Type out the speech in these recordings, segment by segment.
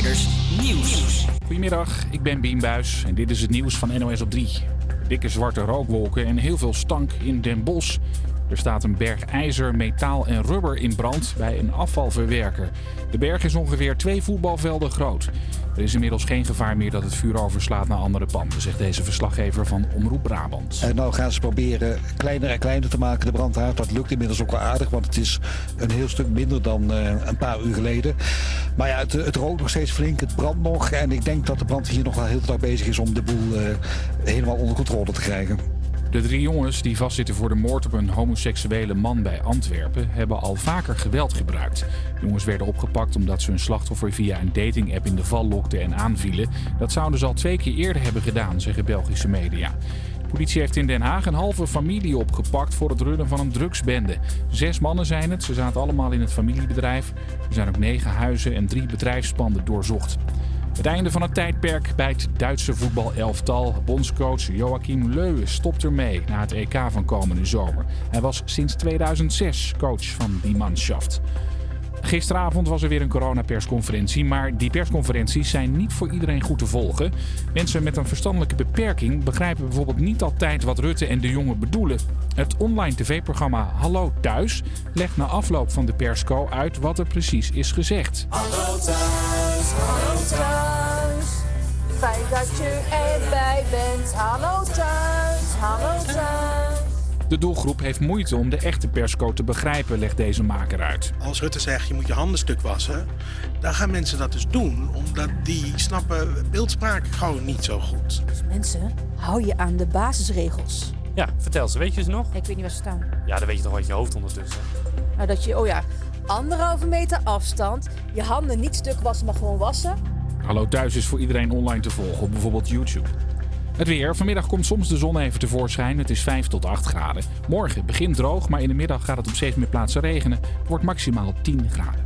Nieuws. Goedemiddag, ik ben Bien Buis en dit is het nieuws van NOS op 3. Dikke zwarte rookwolken en heel veel stank in Den Bosch. Er staat een berg ijzer, metaal en rubber in brand bij een afvalverwerker. De berg is ongeveer twee voetbalvelden groot. Er is inmiddels geen gevaar meer dat het vuur overslaat naar andere panden, zegt deze verslaggever van Omroep Brabant. En nou gaan ze proberen kleiner en kleiner te maken, de brandhaard. Dat lukt inmiddels ook wel aardig, want het is een heel stuk minder dan uh, een paar uur geleden. Maar ja, het, het rookt nog steeds flink, het brandt nog. En ik denk dat de brand hier nog wel heel de bezig is om de boel uh, helemaal onder controle te krijgen. De drie jongens die vastzitten voor de moord op een homoseksuele man bij Antwerpen hebben al vaker geweld gebruikt. Jongens werden opgepakt omdat ze hun slachtoffer via een dating-app in de val lokten en aanvielen. Dat zouden ze al twee keer eerder hebben gedaan, zeggen Belgische media. De politie heeft in Den Haag een halve familie opgepakt voor het runnen van een drugsbende. Zes mannen zijn het, ze zaten allemaal in het familiebedrijf. Er zijn ook negen huizen en drie bedrijfspanden doorzocht. Het einde van het tijdperk bij het Duitse voetbalelftal. Bondscoach Joachim Löw stopt ermee na het EK van komende zomer. Hij was sinds 2006 coach van die manschaft. Gisteravond was er weer een coronapersconferentie, maar die persconferenties zijn niet voor iedereen goed te volgen. Mensen met een verstandelijke beperking begrijpen bijvoorbeeld niet altijd wat Rutte en de jongen bedoelen. Het online tv-programma Hallo Thuis legt na afloop van de persco uit wat er precies is gezegd. Hallo thuis, hallo thuis. Fijn dat je erbij bent. Hallo thuis, hallo thuis. De doelgroep heeft moeite om de echte persco te begrijpen, legt deze maker uit. Als Rutte zegt je moet je handen stuk wassen, dan gaan mensen dat dus doen, omdat die snappen beeldspraak gewoon niet zo goed. Dus mensen, hou je aan de basisregels. Ja, vertel ze. Weet je ze nog? Ik weet niet waar ze staan. Ja, dan weet je toch wat je hoofd ondertussen. Nou, dat je, oh ja, anderhalve meter afstand, je handen niet stuk wassen, maar gewoon wassen. Hallo Thuis is voor iedereen online te volgen op bijvoorbeeld YouTube. Het weer. Vanmiddag komt soms de zon even tevoorschijn. Het is 5 tot 8 graden. Morgen begint droog, maar in de middag gaat het op steeds meer plaatsen regenen. Het wordt maximaal 10 graden.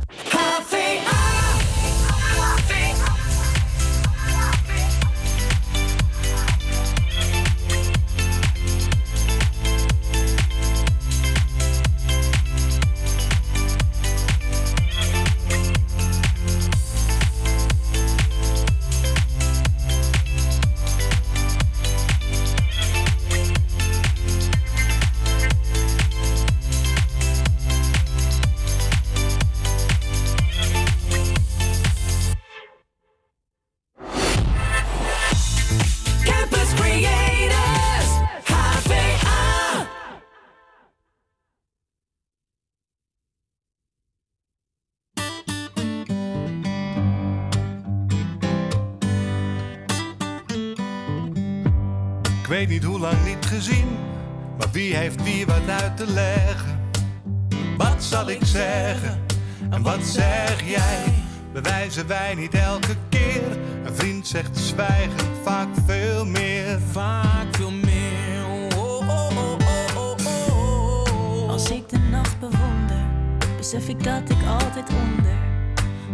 Weet niet hoe lang niet gezien, maar wie heeft wie wat uit te leggen? Wat zal ik zeggen en wat zeg jij? Bewijzen wij niet elke keer? Een vriend zegt zwijgen vaak veel meer. Vaak veel meer. Oh, oh, oh, oh, oh, oh. Als ik de nacht bewonder, besef ik dat ik altijd onder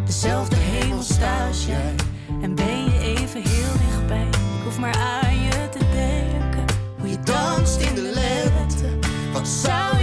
dezelfde hemel sta als jij. En ben je even heel dichtbij. Ik hoef maar aan je danst in de lente. Wat zou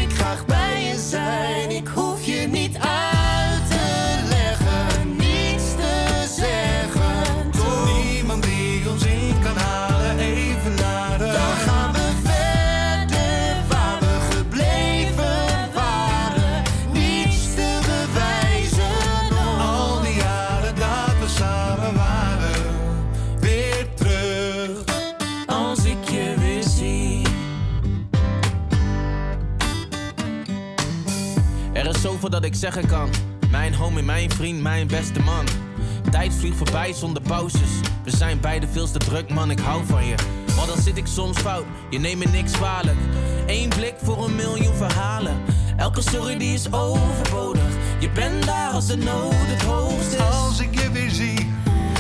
Voorbij zonder pauzes. We zijn beide veel te druk, man, ik hou van je. Maar dan zit ik soms fout, je neemt me niks kwalijk. Eén blik voor een miljoen verhalen. Elke sorry die is overbodig. Je bent daar als de nood het hoogst is. Als ik je weer zie,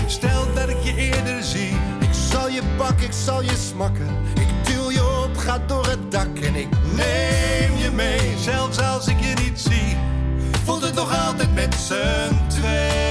stel dat ik je eerder zie. Ik zal je pakken, ik zal je smakken. Ik duw je op, ga door het dak en ik Neem je mee, zelfs als ik je niet zie. Voelt het nog altijd met z'n twee.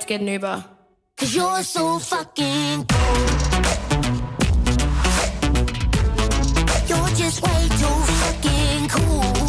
to get an Uber. Cause you're so fucking cool. You're just way too fucking cool.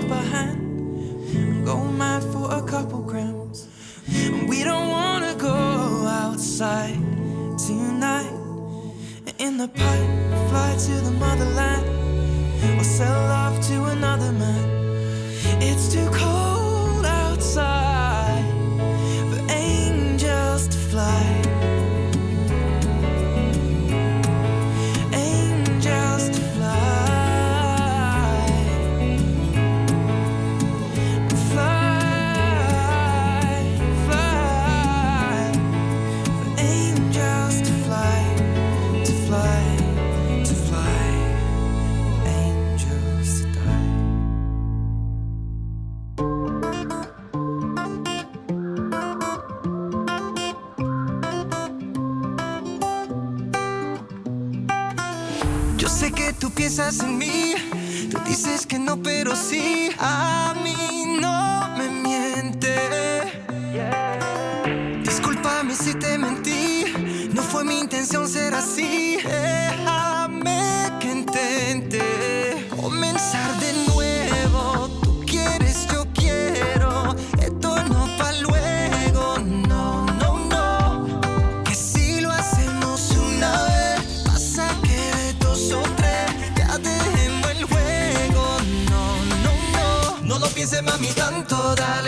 far behind. I'm mad for a couple grams. We don't wanna go outside tonight. In the pipe, fly to the motherland. Or sell off to another man. It's too cold. piensas en mí. Tú dices que no, pero sí. A mí no me miente. Discúlpame si te mentí. No fue mi intención ser así. toda la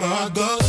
Where I go.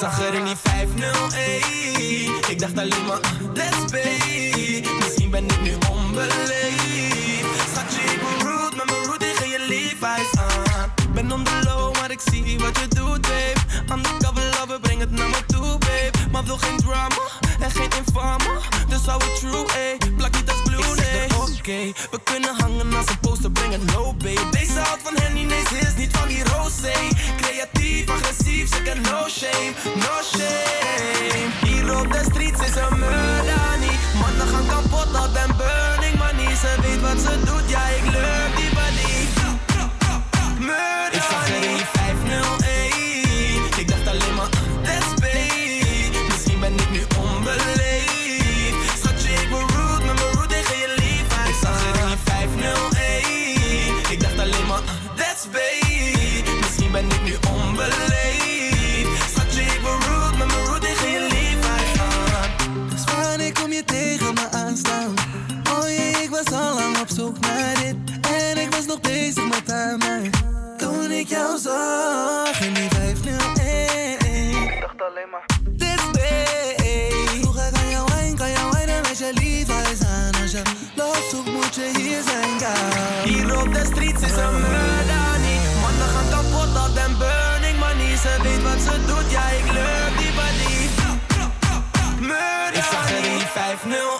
zag er in die 501. Ik dacht alleen maar de streets is een murder niet. Mannen gaan kapot, op den burning money. Ze weet wat ze doet, ja ik leuk die body. Murder Ik zag er 5-0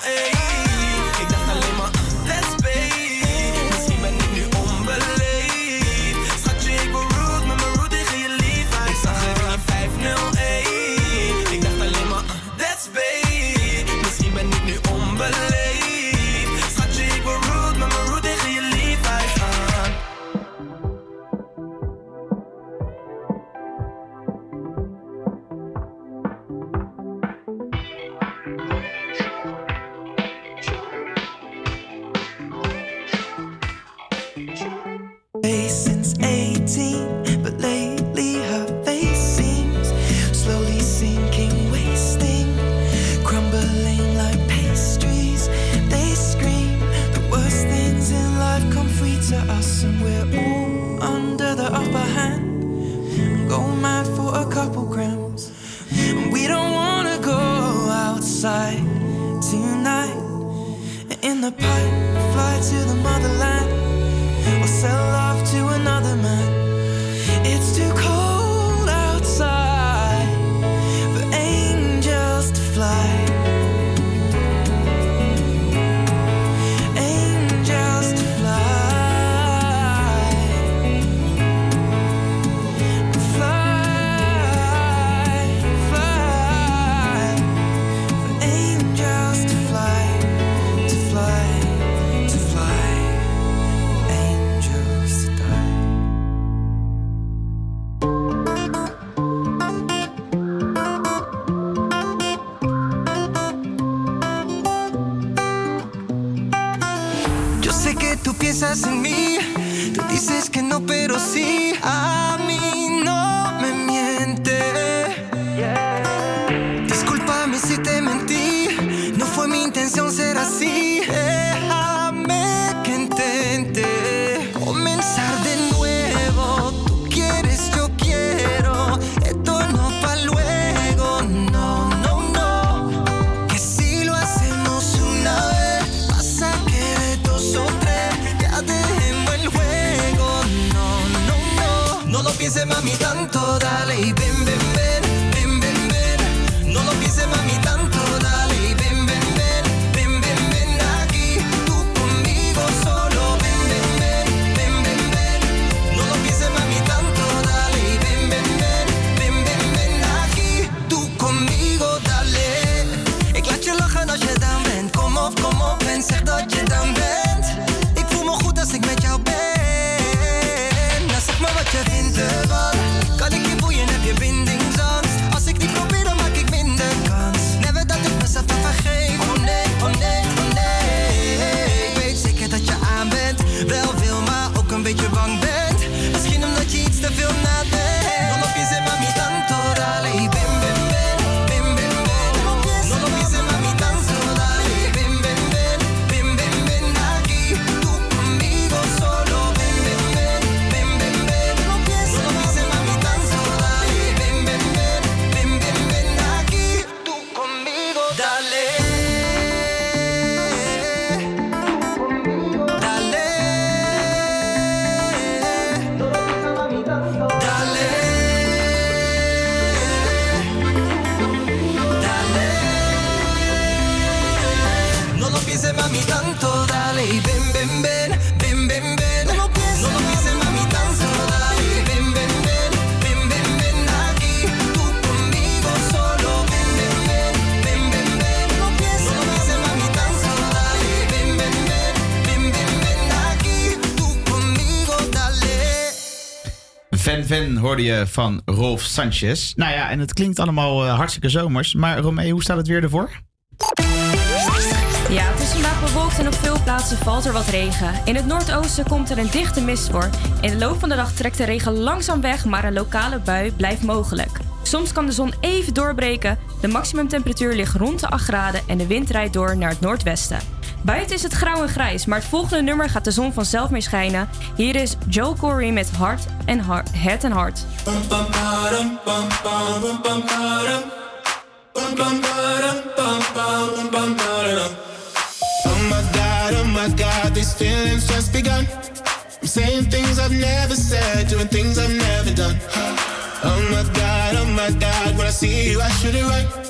Ven hoorde je van Rolf Sanchez. Nou ja, en het klinkt allemaal eh, hartstikke zomers. Maar Romee, hoe staat het weer ervoor? Ja, het is vandaag bewolkt en op veel plaatsen valt er wat regen. In het noordoosten komt er een dichte mist voor. In de loop van de dag trekt de regen langzaam weg, maar een lokale bui blijft mogelijk. Soms kan de zon even doorbreken. De maximumtemperatuur ligt rond de 8 graden en de wind rijdt door naar het noordwesten. Buiten is het grauw en grijs, maar het volgende nummer gaat de zon vanzelf mee schijnen. Hier is Joe Corey met Hart en Hart. Head and Heart. Oh my god, oh my god, these feelings just begun. I'm saying things I've never said, doing things I've never done. Oh my god, oh my god, when I see you, I should it.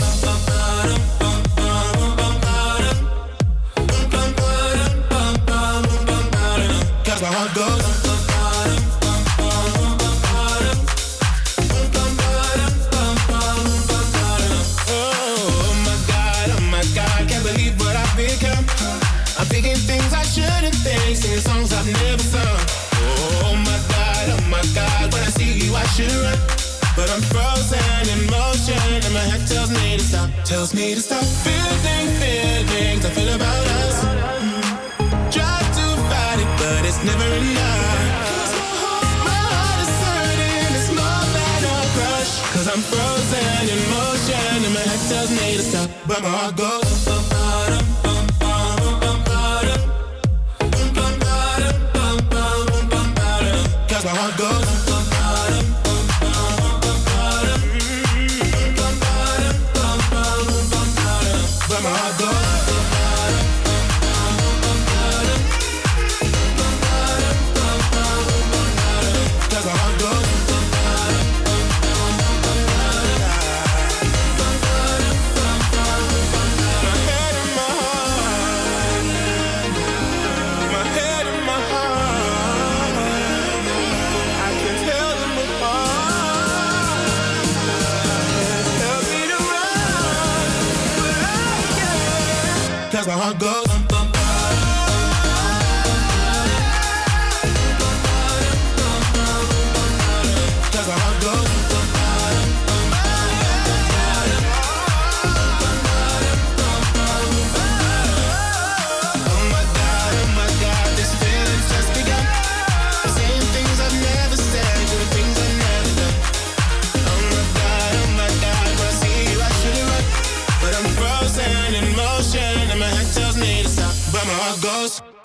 Should run. But I'm frozen in motion and my head tells me to stop, tells me to stop. Feeling feelings I feel about us. Try to fight it, but it's never enough. My heart is hurting, it's more than a crush. Cause I'm frozen in motion and my head tells me to stop, but my heart goes. Go. My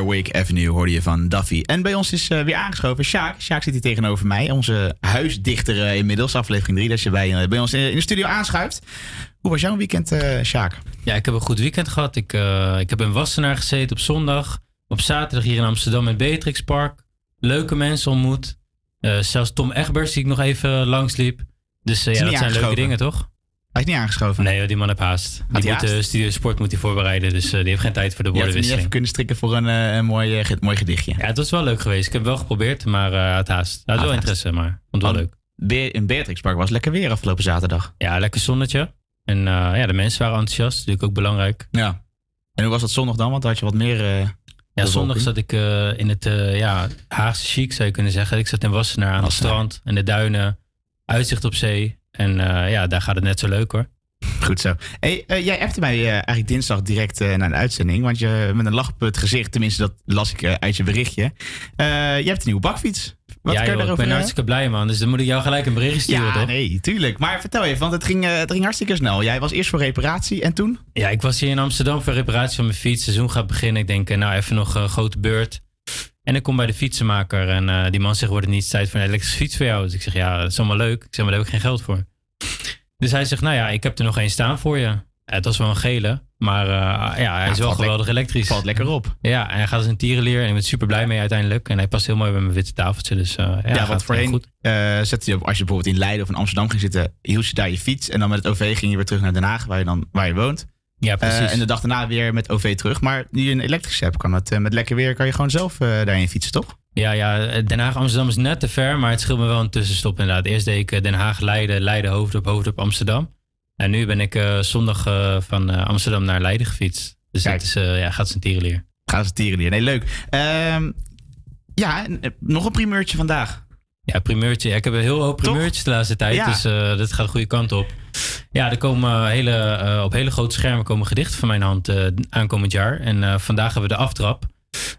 Warwick Avenue hoorde je van Duffy. En bij ons is eh, weer aangeschoven Sjaak. Sjaak zit hier tegenover mij. Onze huisdichter eh, inmiddels, aflevering 3. Dat je bij, eh, bij ons in, de studio aanschuift. Hoe was jouw weekend, Sjaak? Ja, ik heb een goed weekend gehad. Ik, ik heb in Wassenaar gezeten op zondag. Op zaterdag hier in Amsterdam in Beatrix Park. Leuke mensen ontmoet. Zelfs Tom Egbers, die ik nog even langsliep. Dus ja, dat zijn leuke dingen, toch? Hij is niet aangeschoven. Nee, die man heeft haast. Die moet haast? de Studio Sport moet hij voorbereiden. Dus eh, die heeft geen tijd voor de Je had niet woordenwisseling. even kunnen strikken voor een, eh, een mooi, eh, mooi gedichtje. Ja, het was wel leuk geweest. Ik heb wel geprobeerd, maar eh het haast. Hij had wel interesse, maar vond het wel leuk. Be- in Beatrix Park was lekker weer afgelopen zaterdag. Ja, lekker zonnetje. En eh, ja, de mensen waren enthousiast. Natuurlijk ook belangrijk. Ja. En hoe was dat zondag dan? Want had je wat meer... eh, Ja, zondag zat ik eh, in het eh, ja, Haagse chic, zou je kunnen zeggen. Ik zat in Wassenaar aan het strand en de duinen, uitzicht op zee. En eh, ja, daar gaat het net zo leuk hoor. Goed zo. Hey, eh, jij appte mij eh, eigenlijk dinsdag direct eh, naar de uitzending. Want je met een lach op het gezicht, tenminste dat las ik uit je berichtje. Je hebt een nieuwe bakfiets. Wat ja, kan joh, ik ben hartstikke blij man. Dus dan moet ik jou gelijk een berichtje sturen Ja, toch? nee, tuurlijk. Maar vertel even, want het ging, het ging hartstikke snel. Jij was eerst voor reparatie en toen? Ja, ik was hier in Amsterdam voor reparatie van mijn fiets. Het seizoen gaat beginnen. Ik denk, nou even nog een grote beurt. En ik kom bij de fietsenmaker en die man zegt, wordt het niet tijd voor een elektrische fiets voor jou? Dus ik zeg, ja, dat is allemaal leuk. Ik zeg, maar daar heb ik geen geld voor. Dus hij zegt, nou ja, ik heb er nog één staan voor je. Het was wel een gele, maar eh, ja, hij is wel geweldig lek- elektrisch. Valt lekker op. Ja, en hij gaat als een tierenleer en ik ben super blij mee uiteindelijk. En hij past heel mooi bij mijn witte tafeltje, dus eh, ja, Ja, want voorheen goed. eh, zette je, op- als je bijvoorbeeld in Leiden of in Amsterdam ging zitten, hield je daar je fiets. En dan met het OV ging je weer terug naar Den Haag, waar je, dan, waar je woont. Ja, precies. En de dag daarna weer met OV terug. Maar nu je een elektrische hebt, kan het met lekker weer, kan je gewoon zelf daarin fietsen, toch? Ja, ja, Den Haag-Amsterdam is net te ver, maar het scheelt me wel een tussenstop inderdaad. Eerst deed ik eh, Den Haag, Leiden, Leiden, Hoofddorp, Hoofddorp, Amsterdam. En nu ben ik eh, zondag eh, van Amsterdam naar Leiden gefietst. Dus Kijk. het is, ja, gaat zijn tierenleer. Gaan ze tierenleer. Nee, leuk. Ehm, ja, nog een primeurtje vandaag. Ja, primeurtje. Ik heb een heel hoop primeurtjes de laatste tijd, Ja. dus dat gaat de goede kant op. Ja, er komen hele, op hele grote schermen komen gedichten van mijn hand aankomend jaar. En vandaag hebben we de aftrap.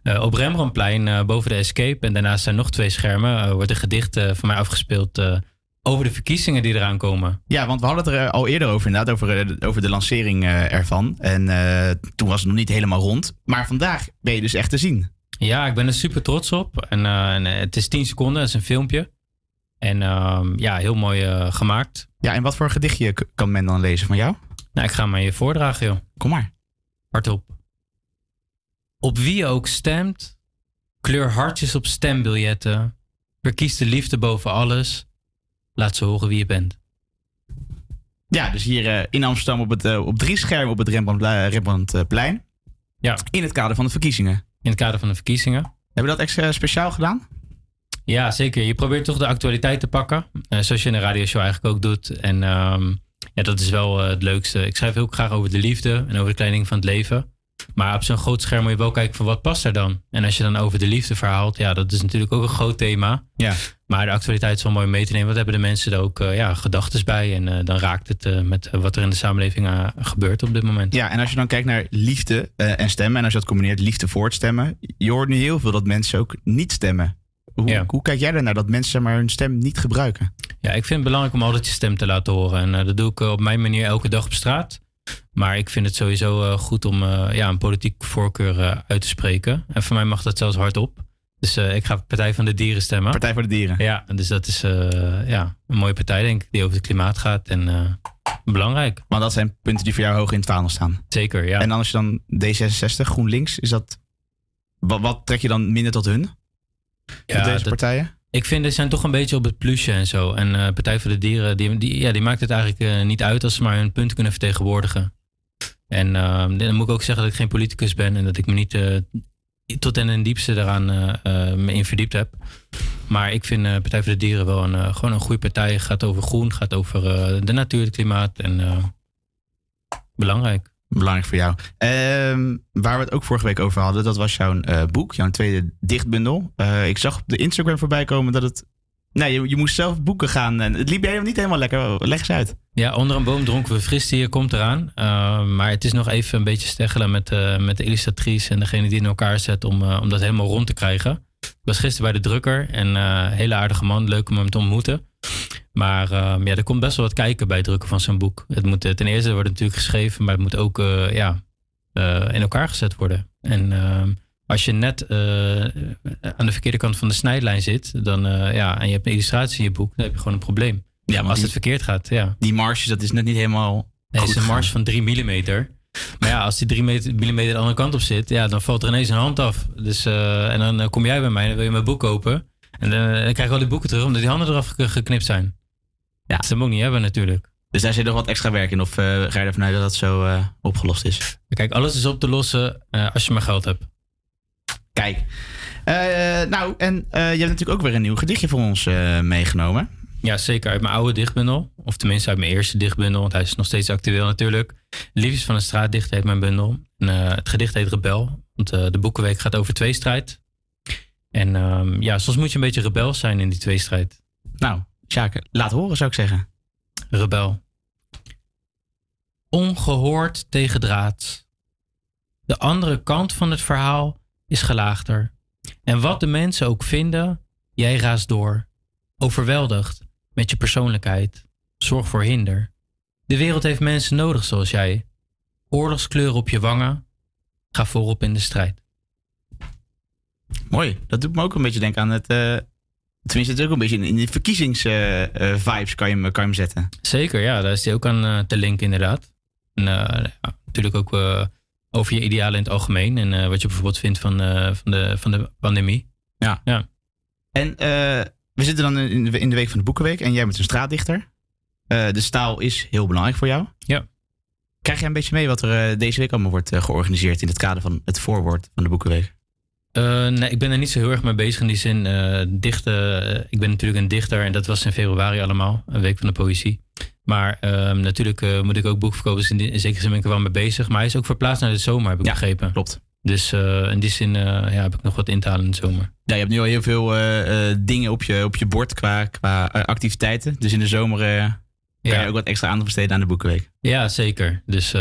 Eh, op Rembrandtplein eh, boven de Escape. En daarnaast zijn nog twee schermen. eh, wordt een gedicht van mij afgespeeld over de verkiezingen die eraan komen. Ja, want we hadden het er al eerder over, inderdaad, over, de- over de lancering ervan. En toen was het nog niet helemaal rond. Maar vandaag ben je dus echt te zien. Ja, ik ben er super trots op. En, en, het is 10 seconden, het is een filmpje. En ehm, ja, heel mooi gemaakt. Ja, en wat voor gedichtje kan men dan lezen van jou? Nou, ik ga maar je voordragen, joh. Kom maar. Hardop. Op wie je ook stemt, kleur hartjes op stembiljetten. Verkies de liefde boven alles. Laat ze horen wie je bent. Ja, dus hier eh, in Amsterdam op, het, eh, op drie schermen op het Rembrandt- eh, Rembrandtplein. Ja. In het kader van de verkiezingen. In het kader van de verkiezingen. Hebben we dat extra speciaal gedaan? Ja, zeker. Je probeert toch de actualiteit te pakken. eh, zoals je in een radioshow eigenlijk ook doet. En ehm, ja, dat is wel eh, het leukste. Ik schrijf heel graag over de liefde en over de kleine dingen van het leven. Maar op zo'n groot scherm moet je wel kijken van wat past er dan? En als je dan over de liefde verhaalt, ja, dat is natuurlijk ook een groot thema. Ja. Maar de actualiteit is wel mooi mee te nemen. Wat hebben de mensen er ook eh, ja, gedachten bij? En eh, dan raakt het eh, met wat er in de samenleving gebeurt op dit moment. Ja, en als je dan kijkt naar liefde en stemmen, en als je dat combineert, liefde voor het stemmen, je hoort nu heel veel dat mensen ook niet stemmen. Hoe, Ja. hoe kijk jij ernaar dat mensen maar, hun stem niet gebruiken? Ja, ik vind het belangrijk om altijd je stem te laten horen. En dat doe ik op mijn manier elke dag op straat. Maar ik vind het sowieso eh, goed om eh, ja, een politieke voorkeur eh, uit te spreken. En voor mij mag dat zelfs hardop. Dus ik ga Partij van de Dieren stemmen. Partij voor de Dieren. Ja, dus dat is ja, een mooie partij, denk ik, die over het klimaat gaat. En belangrijk. Want dat zijn punten die voor jou hoog in het vaandel staan. Zeker, ja. En dan als je dan D66, GroenLinks, is dat... Wat, wat trek je dan minder tot hun? Ja, deze dat- partijen? Ik vind, ze zijn toch een beetje op het plusje en zo. En Partij voor de Dieren, die, die, ja, die maakt het eigenlijk niet uit als ze maar hun punten kunnen vertegenwoordigen. En eh, dan moet ik ook zeggen dat ik geen politicus ben en dat ik me niet eh, tot en in diepste daaraan eh, me in verdiept heb. Maar ik vind eh, Partij voor de Dieren wel een, gewoon een goede partij. Gaat over groen, gaat over de natuur, het klimaat en belangrijk. Belangrijk voor jou. Ehm, waar we het ook vorige week over hadden, dat was jouw boek, jouw tweede dichtbundel. Ik zag op de Instagram voorbij komen dat het... Nee, je, je moest zelf boeken gaan en het liep helemaal niet helemaal lekker. Leg eens uit. Ja, onder een boom dronken we fris hier komt eraan. Uh, maar het is nog even een beetje steggelen met, uh, met de illustratrice en degene die in elkaar zet om, uh, om dat helemaal rond te krijgen. Ik was gisteren bij de drukker en uh, hele aardige man, leuk om hem te ontmoeten. Maar uh, ja, er komt best wel wat kijken bij het drukken van zo'n boek. Het moet ten eerste wordt natuurlijk geschreven, maar het moet ook ja, in elkaar gezet worden. En ehm, als je net aan de verkeerde kant van de snijlijn zit, dan ja, en je hebt een illustratie in je boek, dan heb je gewoon een probleem. Ja, maar als die, het verkeerd gaat, ja. Die marge, dat is net niet helemaal. Nee, het is een marge van 3 mm. Maar ja, als die 3 mm de andere kant op zit, ja, dan valt er ineens een hand af. Dus, uh, en dan kom jij bij mij en dan wil je mijn boek kopen. En dan, krijg je al die boeken terug, omdat die handen eraf geknipt zijn. Ja. Dat moet ik niet hebben natuurlijk. Dus daar zit nog wat extra werk in, of ga je ervan uit dat dat zo opgelost is? Kijk, alles is op te lossen als je maar geld hebt. Kijk. nou, en je hebt natuurlijk ook weer een nieuw gedichtje voor ons meegenomen. Ja, zeker uit mijn oude dichtbundel. Of tenminste uit mijn eerste dichtbundel, want hij is nog steeds actueel natuurlijk. Liefjes van een straatdichter heet mijn bundel. En, uh, het gedicht heet Rebel, want uh, de Boekenweek gaat over tweestrijd. En um, ja, soms moet je een beetje rebel zijn in die tweestrijd. Nou, Sjaak, laat horen zou ik zeggen. Rebel. Ongehoord tegen draad. De andere kant van het verhaal is gelaagder. En wat de mensen ook vinden, jij raast door. Overweldigd met je persoonlijkheid. Zorg voor hinder. De wereld heeft mensen nodig zoals jij. Oorlogskleur op je wangen. Ga voorop in de strijd. Mooi. Dat doet me ook een beetje denken aan het. Uh, tenminste, het is ook een beetje in de verkiezingsvibes uh, uh, kan, je hem, kan je hem zetten. Zeker, ja. Daar is hij ook aan te linken, inderdaad. En ja, natuurlijk ook over je idealen in het algemeen. En uh, wat je bijvoorbeeld vindt van, van, de, van de pandemie. Ja. ja. En we zitten dan in de, in de week van de Boekenweek en jij bent een straatdichter. Uh, de staal is heel belangrijk voor jou. Ja. Krijg jij een beetje mee wat er uh, deze week allemaal wordt uh, georganiseerd in het kader van het voorwoord van de Boekenweek? nee, ik ben er niet zo heel erg mee bezig in die zin. dichten, ik ben natuurlijk een dichter en dat was in februari allemaal, een week van de poëzie. Maar ehm, natuurlijk moet ik ook boek verkopen, dus in, in zekere zin ben ik er wel mee bezig. Maar hij is ook verplaatst naar de zomer, heb ik ja, begrepen. Klopt. Dus uh, in die zin uh, ja, heb ik nog wat in te halen in de zomer. Ja, je hebt nu al heel veel dingen op je, op je bord qua, qua activiteiten. Dus in de zomer kan ja. je ook wat extra aandacht besteden aan de Boekenweek. Ja, zeker. Dus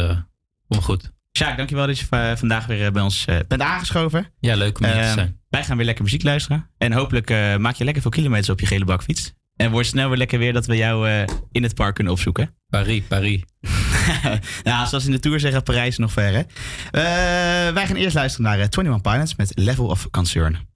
kom goed. Sjaak, dankjewel dat je vandaag weer bij ons bent aangeschoven. Ja, leuk om hier te zijn. Wij gaan weer lekker muziek luisteren. En hopelijk maak je lekker veel kilometers op je gele bakfiets. En wordt snel weer lekker weer dat we jou in het park kunnen opzoeken. Paris, Paris. nou, zoals in de Tour zeggen, Parijs nog ver, hè? Uh, wij gaan eerst luisteren naar uh, 21 Pilots met Level of Concern.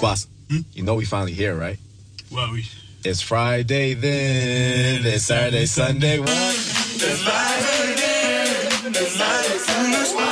Hmm? You know we finally here, right? Well, we. It's Friday then. It's Saturday, Sunday. What? Friday then. Saturday, Sunday.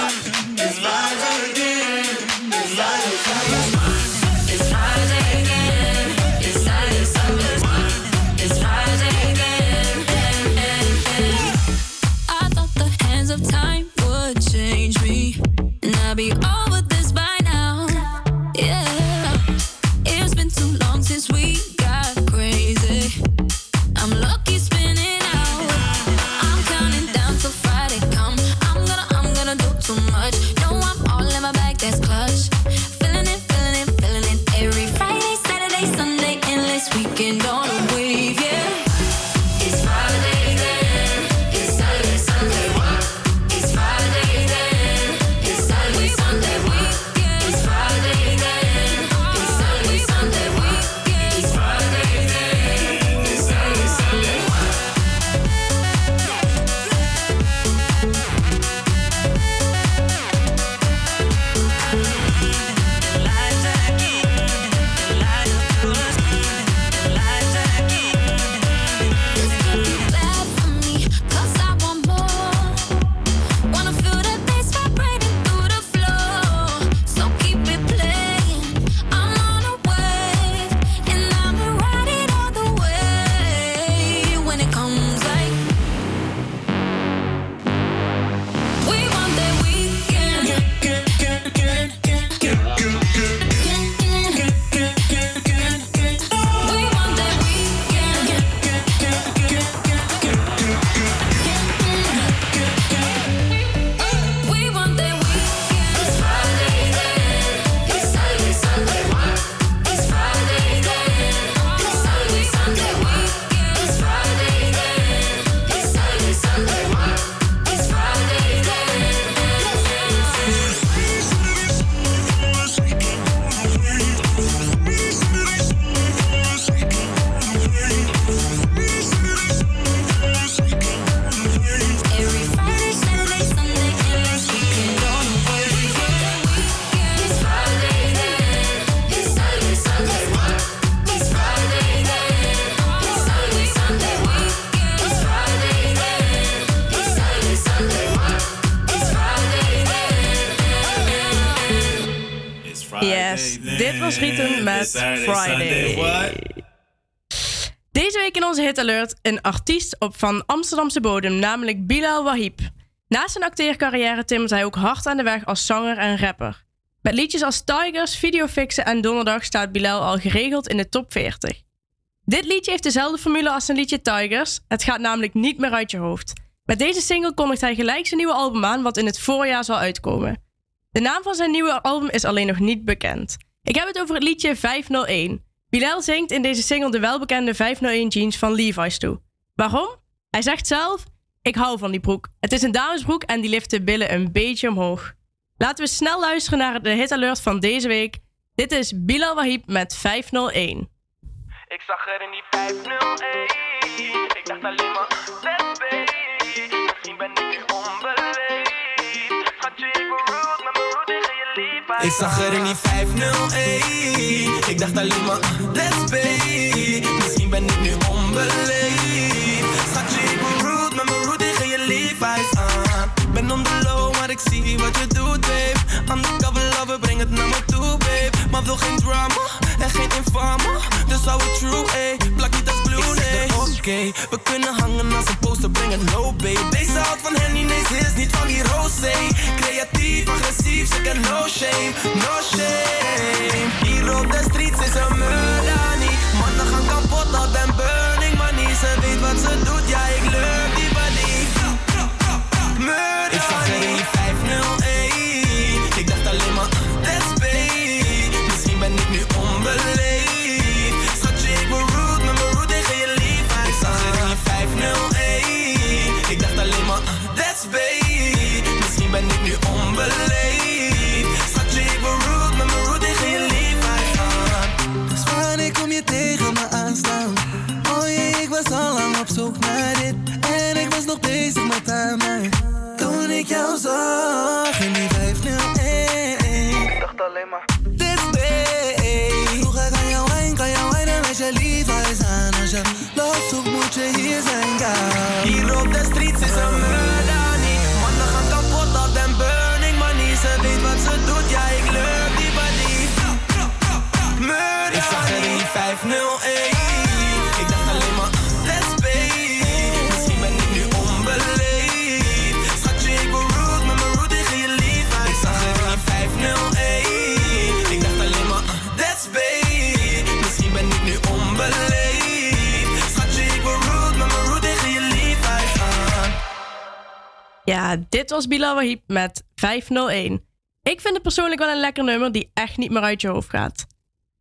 onze hit alert een artiest op van Amsterdamse bodem, namelijk Bilal Wahib. Naast zijn acteercarrière timmert hij ook hard aan de weg als zanger en rapper. Met liedjes als Tigers, Videofixen en Donderdag staat Bilal al geregeld in de top 40. Dit liedje heeft dezelfde formule als zijn liedje Tigers. Het gaat namelijk niet meer uit je hoofd. Met deze single kondigt hij gelijk zijn nieuwe album aan, wat in het voorjaar zal uitkomen. De naam van zijn nieuwe album is alleen nog niet bekend. Ik heb het over het liedje 501. Bilal zingt in deze single de welbekende 501 jeans van Levi's toe. Waarom? Hij zegt zelf: Ik hou van die broek. Het is een damesbroek en die lift de billen een beetje omhoog. Laten we snel luisteren naar de hit alert van deze week. Dit is Bilal Wahib met 501. Ik zag er in die 501. Ik dacht alleen maar, let's be. Misschien ben ik nu onbeleefd. Schatje, ik ben rude, maar mijn tegen je lief. Ik zag er in die 501. Ik dacht alleen maar, let's be. Misschien ben ik nu onbeleefd. Schatje, ik ben rude, met mijn rude tegen je Levi's aan. Ben on the low, maar ik zie wat je doet, babe. Undercover lover, breng het naar me toe, Maar wil geen drama en geen infame. Dus hou het true, ey. Plak niet als blue, nee. Oké, we kunnen hangen als een poster, breng het low, babe. Deze houdt van Henny, nee, ze is niet van die rosé. Creatief, agressief, ze kent no shame, no shame. Hier op de streets is een murder niet. Mannen gaan kapot, al den burning money. Ze weet wat ze doet, ja, ik love bezig met haar Dit was Bilal met 501. Ik vind het persoonlijk wel een lekker nummer die echt niet meer uit je hoofd gaat.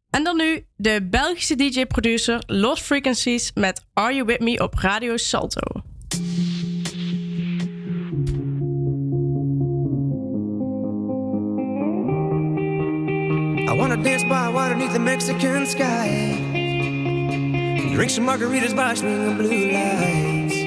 En dan nu de Belgische DJ-producer Lost Frequencies met Are You With Me op Radio Salto. I wanna dance by water the Mexican sky. Drink some margaritas by blue lights.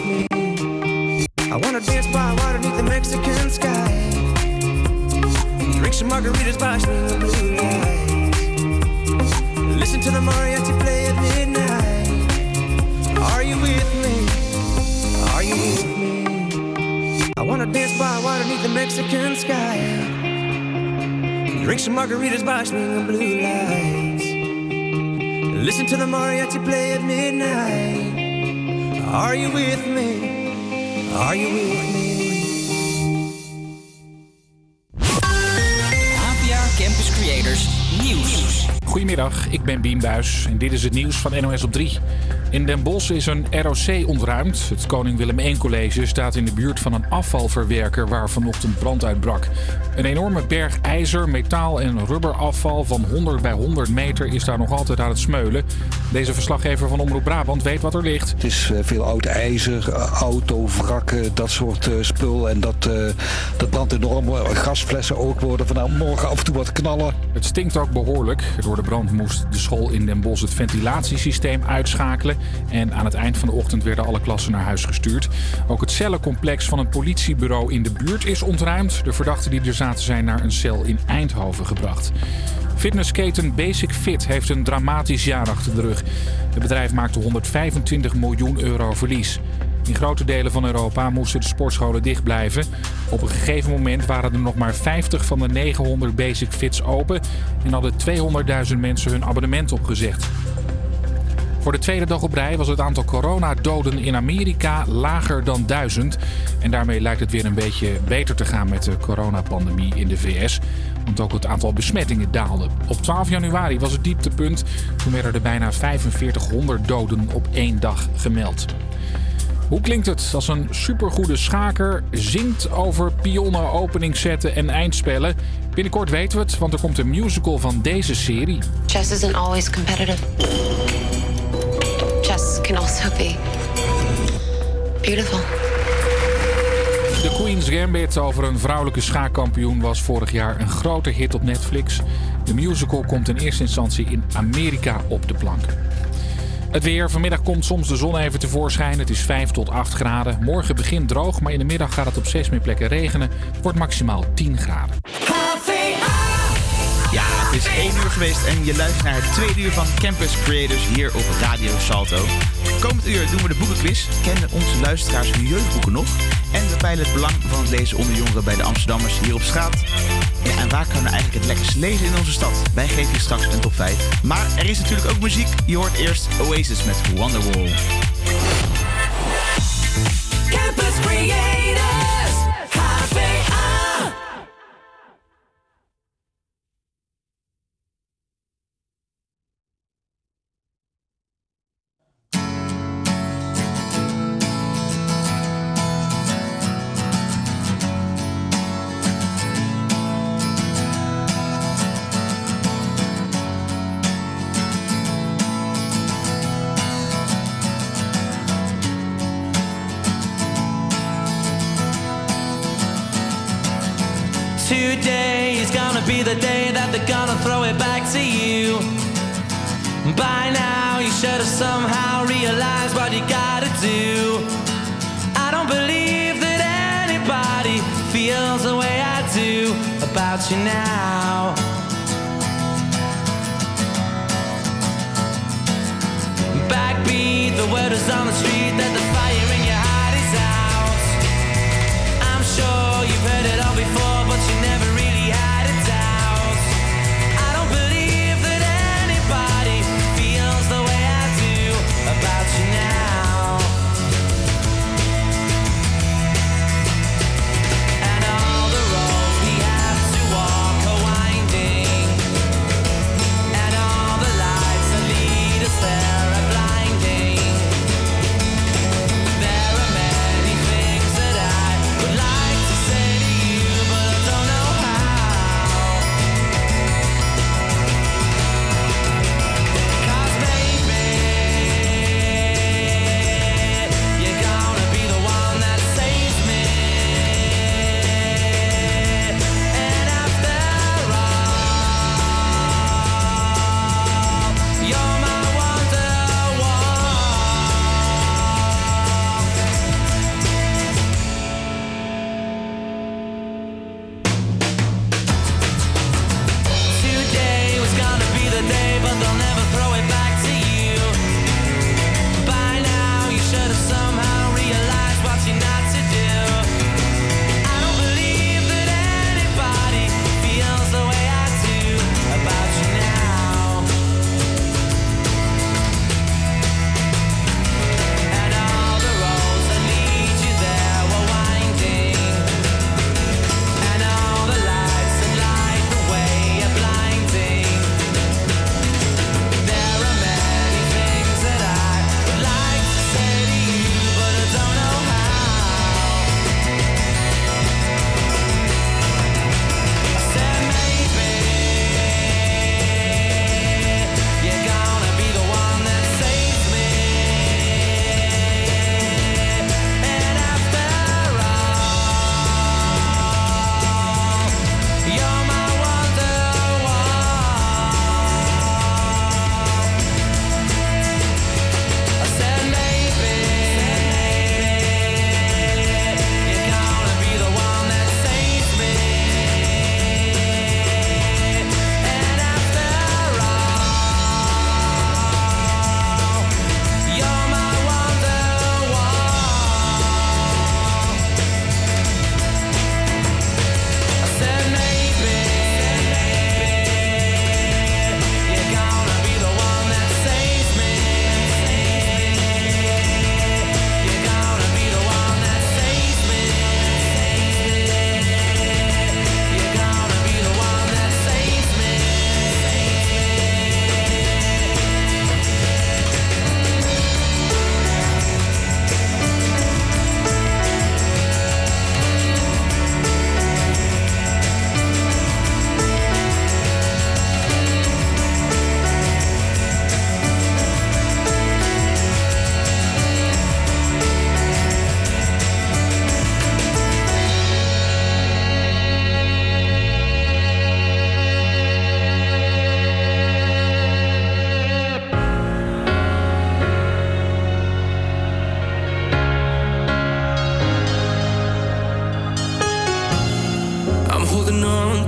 Margaritas by swinging blue lights. Listen to the mariachi play at midnight. Are you with me? Are you with me? APA Campus Creators Nieuws. Goedemiddag, ik ben Bien Buijs en dit is het nieuws van NOS op 3. In Den Bosch is een ROC ontruimd. Het Koning Willem I College staat in de buurt van een afvalverwerker waar vanochtend brand uitbrak. Een enorme berg ijzer, metaal en rubberafval van 100 bij 100 meter is daar nog altijd aan het smeulen. Deze verslaggever van Omroep Brabant weet wat er ligt. Het is eh, veel oud ijzer, eh, autovrakken, dat soort eh, spul. En dat, dat brandt enorm. Gasflessen ook worden vanavond morgen af en toe wat knallen. Het stinkt ook behoorlijk. Door de brand moest de school in Den Bosch het ventilatiesysteem uitschakelen. En aan het eind van de ochtend werden alle klassen naar huis gestuurd. Ook het cellencomplex van het politiebureau in de buurt is ontruimd. De verdachten die er zaten zijn naar een cel in Eindhoven gebracht. Fitnessketen Basic Fit heeft een dramatisch jaar achter de rug. Het bedrijf maakte 125 miljoen euro verlies. In grote delen van Europa moesten de sportscholen dicht blijven. Op een gegeven moment waren er nog maar 50 van de 900 Basic Fits open en hadden 200.000 mensen hun abonnement opgezegd. Voor de tweede dag op rij was het aantal coronadoden in Amerika lager dan 1000. En daarmee lijkt het weer een beetje beter te gaan met de coronapandemie in de VS. Want ook het aantal besmettingen daalde. Op 12 januari was het dieptepunt. Toen werden er bijna 4500 doden op één dag gemeld. Hoe klinkt het als een supergoede schaker zingt over pionnen, openingszetten en eindspellen? Binnenkort weten we het, want er komt een musical van deze serie. Chess isn't always competitive. Can also be beautiful. The Queen's Gambit over een vrouwelijke schaakkampioen was vorig jaar een grote hit op Netflix. De musical komt in eerste instantie in Amerika op de plank. Het weer. Vanmiddag komt soms de zon even tevoorschijn. Het is 5 tot 8 graden. Morgen begint droog, maar in de middag gaat het op steeds meer plekken regenen. Het wordt maximaal 10 graden. Ja, het is 1 uur geweest en je luistert naar het tweede uur van Campus Creators hier op Radio Salto. Komend uur doen we de boekenquiz. Kennen onze luisteraars hun jeugdboeken nog? En we peilen het belang van het lezen onder jongeren bij de Amsterdammers hier op straat. Ja, en waar kunnen we eigenlijk het lekkerst lezen in onze stad? Wij geven je straks een top 5. Maar er is natuurlijk ook muziek. Je hoort eerst Oasis met Wonderwall. Campus Creators, do. I don't believe that anybody feels the way I do about you now. Backbeat, the word is on the street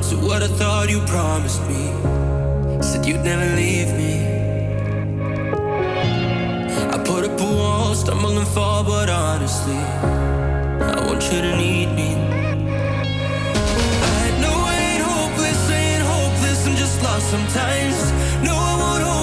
to what I thought you promised me. Said you'd never leave me. I put up a wall, stumble and fall, but honestly, I want you to need me. I no I ain't hopeless, ain't hopeless, I'm just lost sometimes. No, I won't hopeless,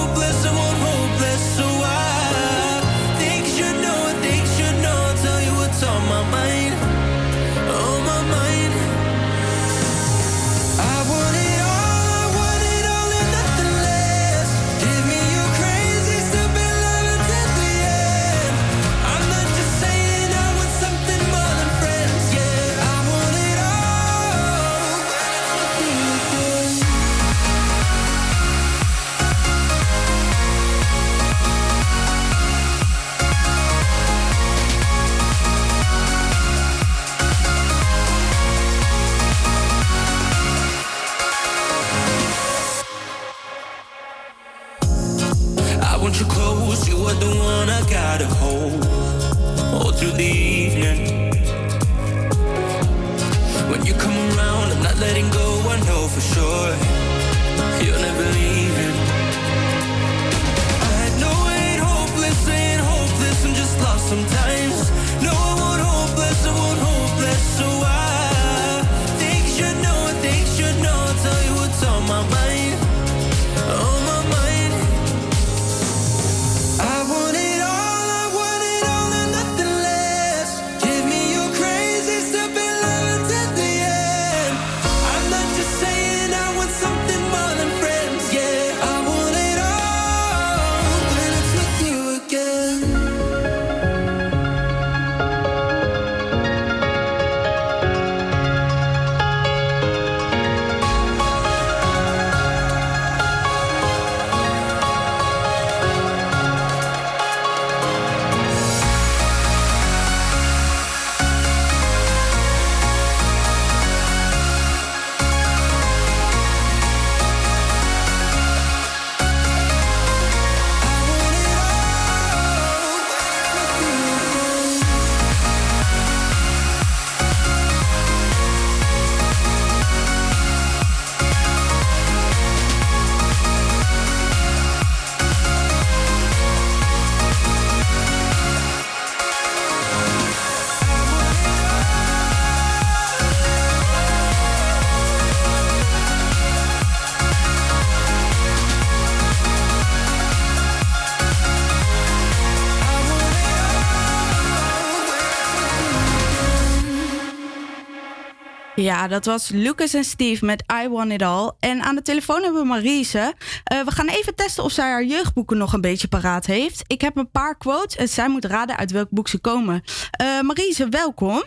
Ja, dat was Lucas en Steve met I Want It All. En aan de telefoon hebben we Marise. Eh, we gaan even testen of zij haar jeugdboeken nog een beetje paraat heeft. Ik heb een paar quotes en zij moet raden uit welk boek ze komen. Eh Marise, welkom.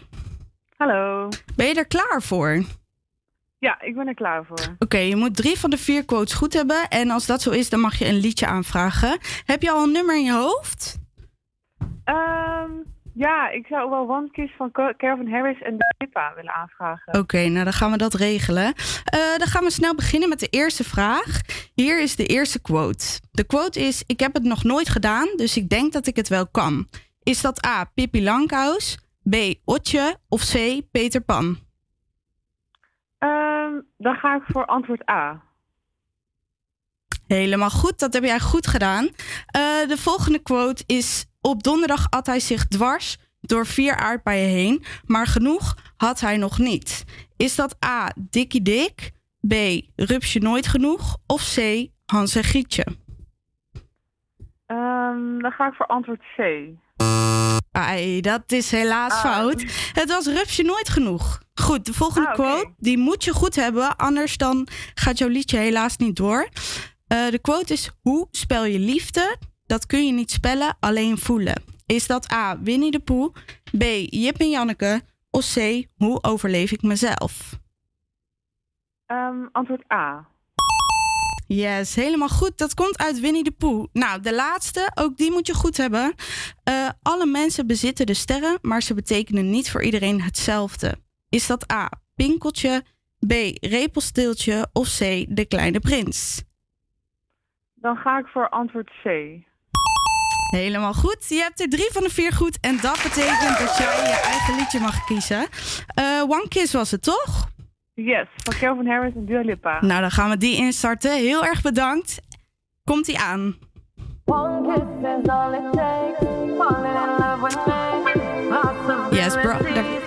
Hallo. Ben je er klaar voor? Ja, ik ben er klaar voor. Oké, je moet drie van de vier quotes goed hebben. En als dat zo is, dan mag je een liedje aanvragen. Heb je al een nummer in je hoofd? Ehm, ja, ik zou wel One Kiss van Calvin Harris en de Pippa willen aanvragen. Oké, nou dan gaan we dat regelen. Eh, dan gaan we snel beginnen met de eerste vraag. Hier is de eerste quote. De quote is: Ik heb het nog nooit gedaan, dus ik denk dat ik het wel kan. Is dat A. Pippi Langkous, B. Otje of C. Peter Pan? Ehm, dan ga ik voor antwoord A. Helemaal goed, dat heb jij goed gedaan. Eh, de volgende quote is: Op donderdag at hij zich dwars door vier aardbeien heen, maar genoeg had hij nog niet. Is dat A. Dikkie Dik, B. Rupsje nooit genoeg of C. Hans en Gietje? Ehm, dan ga ik voor antwoord C. Ai, dat is helaas Ah. fout. Het was Rupsje nooit genoeg. Goed, de volgende Ah, quote, die moet je goed hebben, anders dan gaat jouw liedje helaas niet door. Eh, de quote is, hoe spel je liefde? Dat kun je niet spellen, alleen voelen. Is dat A, Winnie de Pooh, B, Jip en Janneke of C, hoe overleef ik mezelf? Ehm, antwoord A. Yes, helemaal goed. Dat komt uit Winnie de Pooh. Nou, de laatste, ook die moet je goed hebben. Eh, alle mensen bezitten de sterren, maar ze betekenen niet voor iedereen hetzelfde. Is dat A, Pinkeltje, B, Repelsteeltje of C, De Kleine Prins? Dan ga ik voor antwoord C. Helemaal goed. Je hebt er drie van de vier goed. En dat betekent dat jij je eigen liedje mag kiezen. Eh, One Kiss was het, toch? Yes, van Kelvin Harris en Dua Lipa. Nou, dan gaan we die instarten. Heel erg bedankt. Komt ie aan. Yes, bro.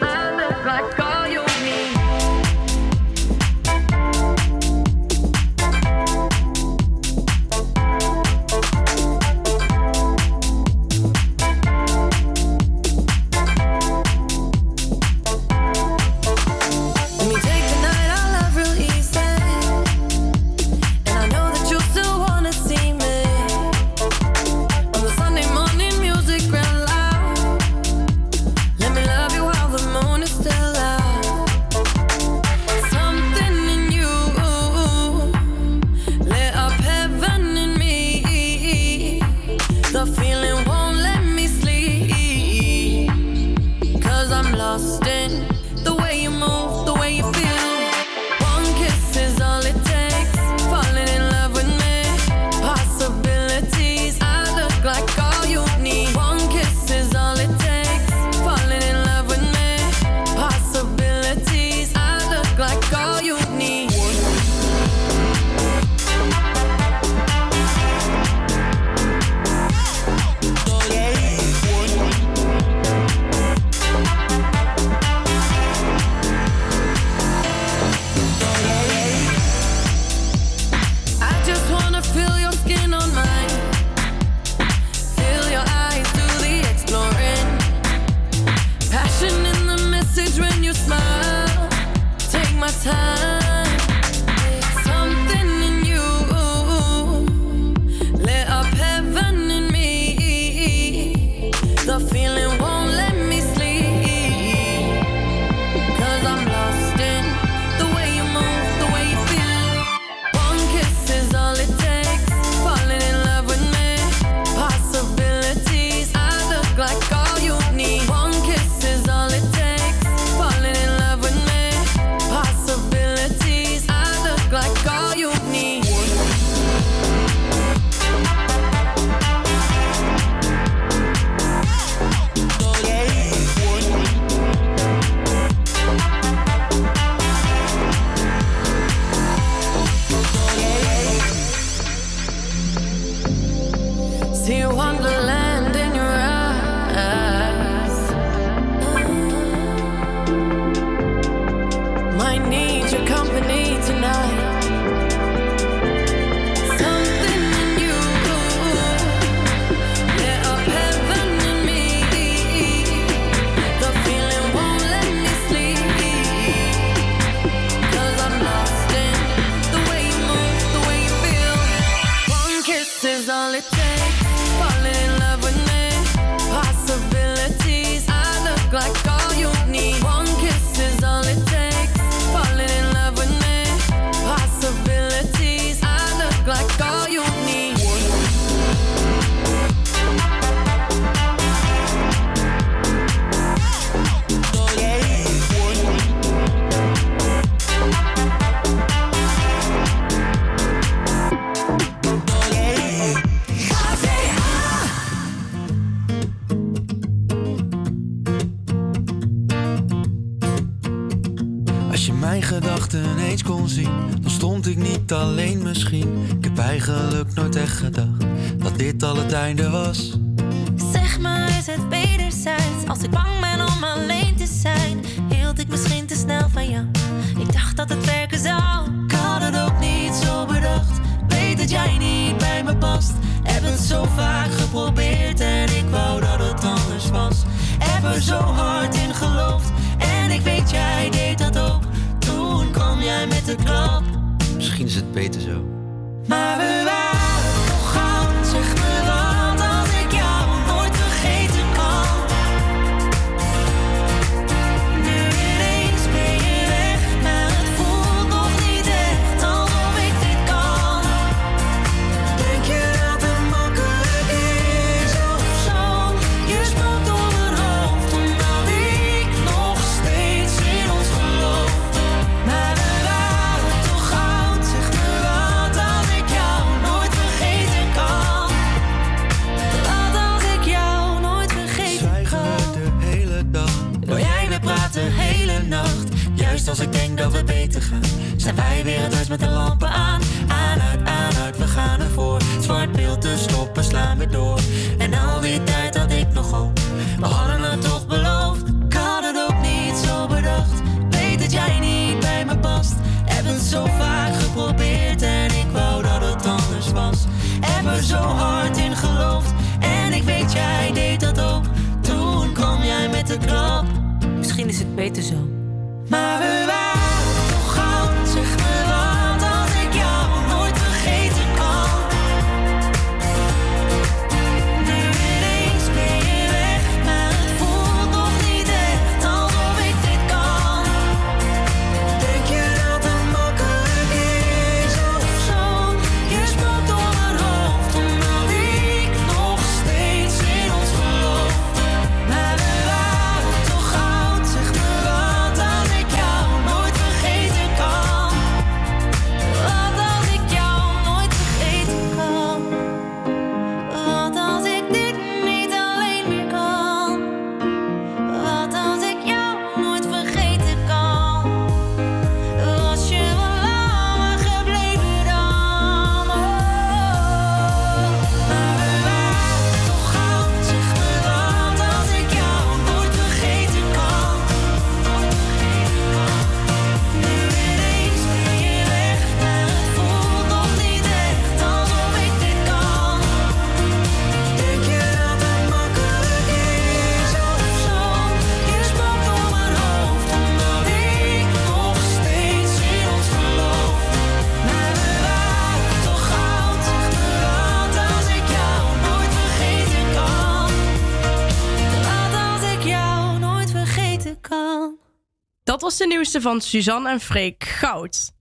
Nieuwste van Suzanne en Freek Goud.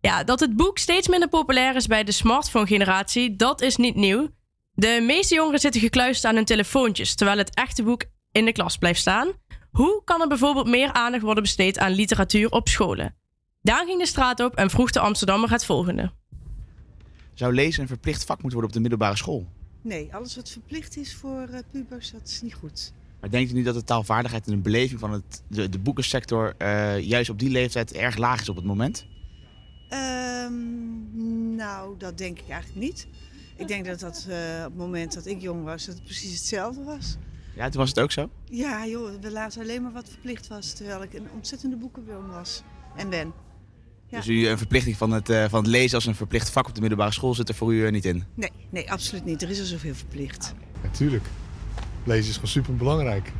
Ja, dat het boek steeds minder populair is bij de smartphone-generatie, dat is niet nieuw. De meeste jongeren zitten gekluisterd aan hun telefoontjes, terwijl het echte boek in de klas blijft staan. Hoe kan er bijvoorbeeld meer aandacht worden besteed aan literatuur op scholen? Daan ging de straat op en vroeg de Amsterdammer het volgende. Zou lezen een verplicht vak moeten worden op de middelbare school? Nee, alles wat verplicht is voor eh, pubers, dat is niet goed. Maar denkt u niet dat de taalvaardigheid en de beleving van het, de, de boekensector eh, juist op die leeftijd erg laag is op het moment? Ehm, nou, dat denk ik eigenlijk niet. Ik denk dat dat eh, op het moment dat ik jong was, dat het precies hetzelfde was. Ja, toen was het ook zo. Ja, joh, we lazen alleen maar wat verplicht was, terwijl ik een ontzettende boekenboom was en ben. Ja. Dus u een verplichting van het, eh, van het lezen als een verplicht vak op de middelbare school zit er voor u niet in? Nee, nee, absoluut niet. Er is er zoveel verplicht. Natuurlijk. Lezen is gewoon super belangrijk.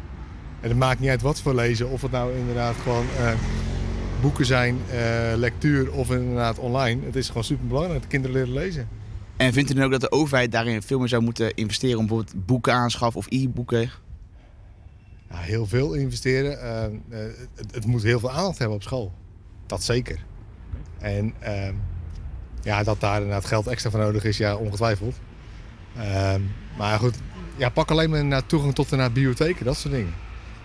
En het maakt niet uit wat voor lezen. Of het nou inderdaad gewoon eh, boeken zijn, eh, lectuur of inderdaad online. Het is gewoon super belangrijk dat kinderen leren lezen. En vindt u dan ook dat de overheid daarin veel meer zou moeten investeren om bijvoorbeeld boeken aanschaffen of e-boeken? Ja, heel veel investeren. Eh, het, het moet heel veel aandacht hebben op school. Dat zeker. En ehm, ja, dat daar inderdaad geld extra voor nodig is, ja, ongetwijfeld. Ehm, maar goed, ja, pak alleen maar naar toegang tot naar bibliotheken, dat soort dingen.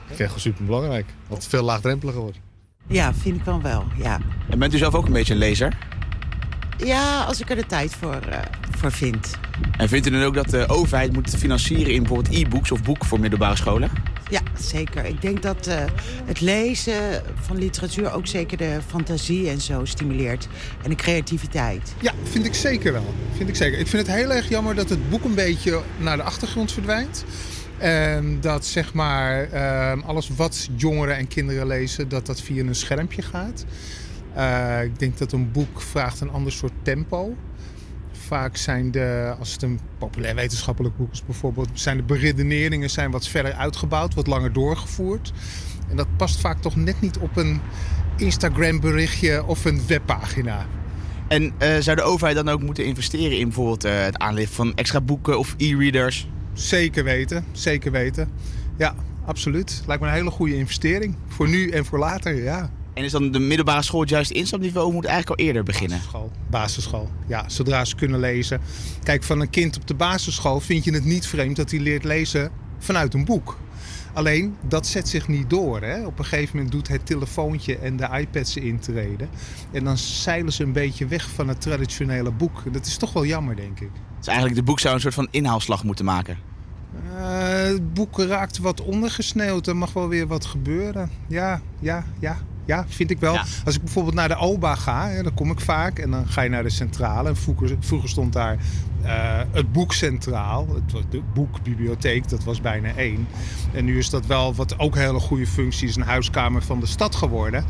Ik vind het gewoon super belangrijk. Dat het veel laagdrempeliger wordt. Ja, vind ik wel wel, ja. En bent u zelf ook een beetje een lezer? Ja, als ik er de tijd voor, eh, voor vind. En vindt u dan ook dat de overheid moet financieren in bijvoorbeeld e-books of boeken voor middelbare scholen? Ja, zeker. Ik denk dat eh, het lezen van literatuur ook zeker de fantasie en zo stimuleert. En de creativiteit. Ja, vind ik zeker wel. Vind ik, zeker. ik vind het heel erg jammer dat het boek een beetje naar de achtergrond verdwijnt. En dat zeg maar ehm, alles wat jongeren en kinderen lezen, dat dat via een schermpje gaat. Eh, ik denk dat een boek vraagt een ander soort tempo. Vaak zijn de, als het een populair wetenschappelijk boek is bijvoorbeeld, zijn de beredeneringen zijn wat verder uitgebouwd, wat langer doorgevoerd. En dat past vaak toch net niet op een Instagram berichtje of een webpagina. En eh, zou de overheid dan ook moeten investeren in bijvoorbeeld eh, het aanleveren van extra boeken of e-readers? Zeker weten, zeker weten. Ja, absoluut. Lijkt me een hele goede investering. Voor nu en voor later, ja. En is dan de middelbare school het juiste instapniveau moet eigenlijk al eerder beginnen? Basisschool. Basisschool, ja. Zodra ze kunnen lezen. Kijk, van een kind op de basisschool vind je het niet vreemd dat hij leert lezen vanuit een boek. Alleen, dat zet zich niet door. Hè? Op een gegeven moment doet het telefoontje en de iPad ze intreden. En dan zeilen ze een beetje weg van het traditionele boek. Dat is toch wel jammer, denk ik. Dus eigenlijk de boek zou een soort van inhaalslag moeten maken. Eh, het boek raakt wat ondergesneeuwd. Er mag wel weer wat gebeuren. Ja, ja, ja, Ja, vind ik wel. Ja. Als ik bijvoorbeeld naar de OBA ga, hè, dan kom ik vaak. En dan ga je naar de centrale. En vroeger, vroeger stond daar eh, het boek centraal. Het, was de boekbibliotheek, dat was bijna één. En nu is dat wel, wat ook een hele goede functie is, een huiskamer van de stad geworden.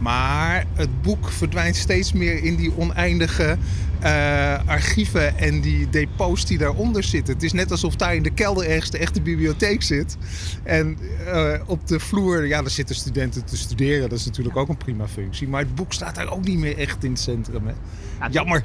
Maar het boek verdwijnt steeds meer in die oneindige eh, archieven en die depots die daaronder zitten. Het is net alsof daar in de kelder ergens de echte bibliotheek zit. En eh, op de vloer, ja, daar zitten studenten te studeren. Dat is natuurlijk ook een prima functie. Maar het boek staat daar ook niet meer echt in het centrum. Hè. Jammer.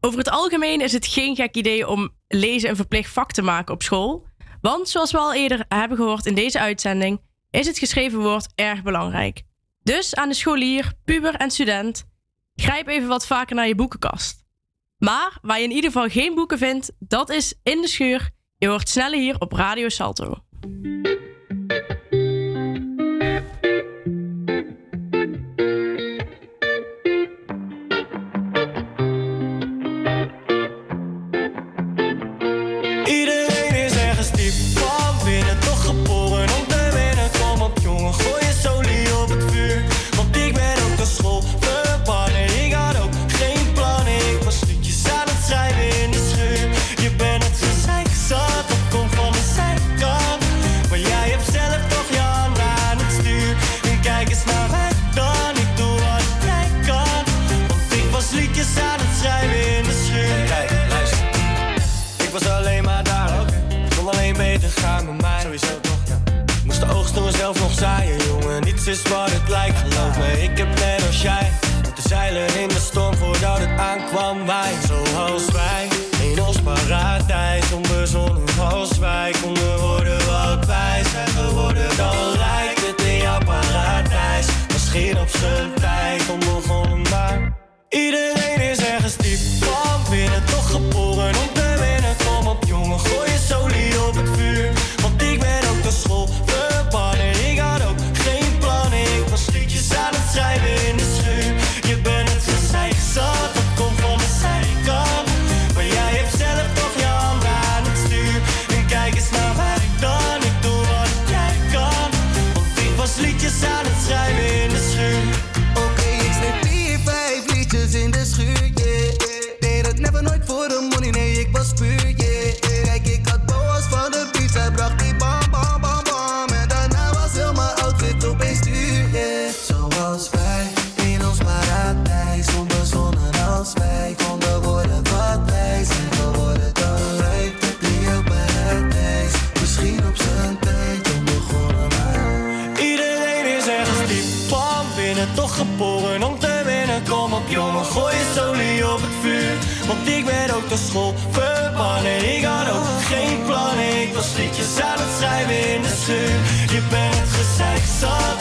Over het algemeen is het geen gek idee om lezen een verplicht vak te maken op school. Want zoals we al eerder hebben gehoord in deze uitzending, is het geschreven woord erg belangrijk. Dus aan de scholier, puber en student, grijp even wat vaker naar je boekenkast. Maar waar je in ieder geval geen boeken vindt, dat is in de schuur. Je hoort sneller hier op Radio Salto. Is wat het lijkt, geloof me. Ik heb net als jij moeten zeilen in de storm voordat het aankwam. Wij, zoals wij, in ons paradijs. Onbezonnen als wij konden worden wat wij zijn geworden. Dan lijkt het in jouw paradijs. Misschien op zijn school verbannen. Ik had ook geen plannen, ik was liedjes aan het schrijven in de schuur. Je bent gezeik zat,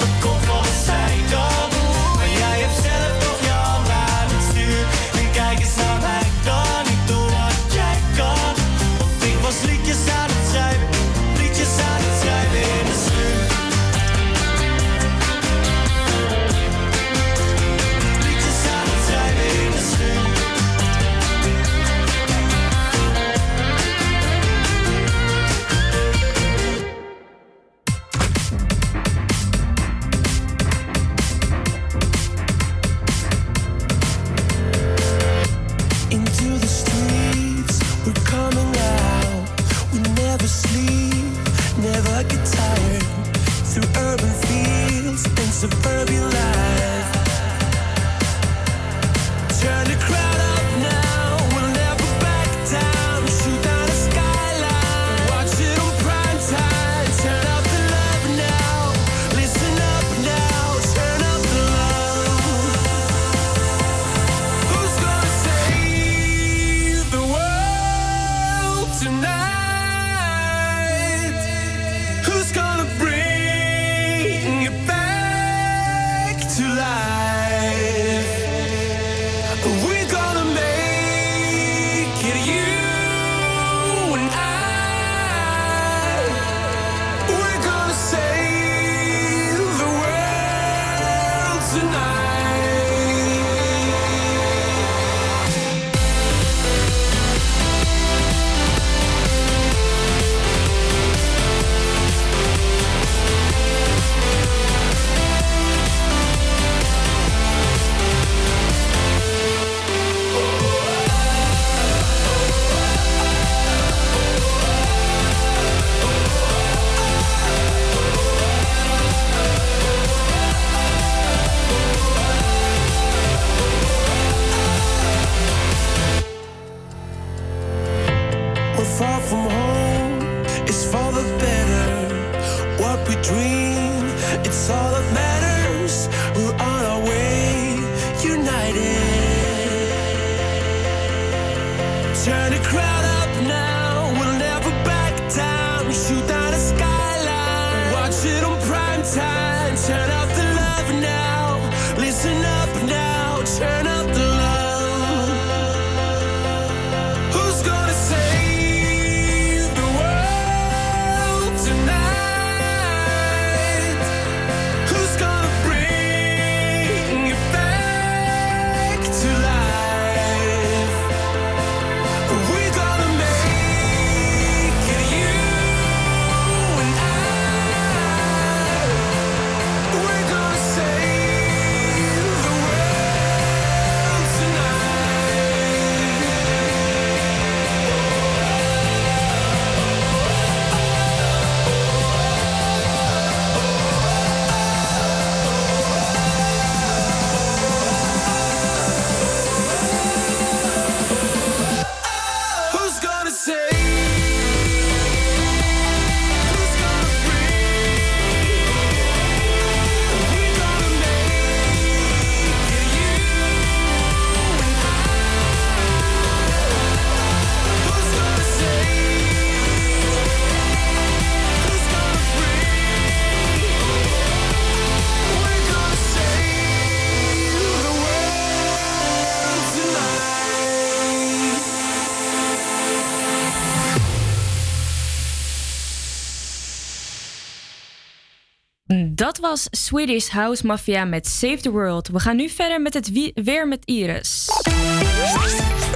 Dat was Swedish House Mafia met Save the World. We gaan nu verder met het weer met Iris.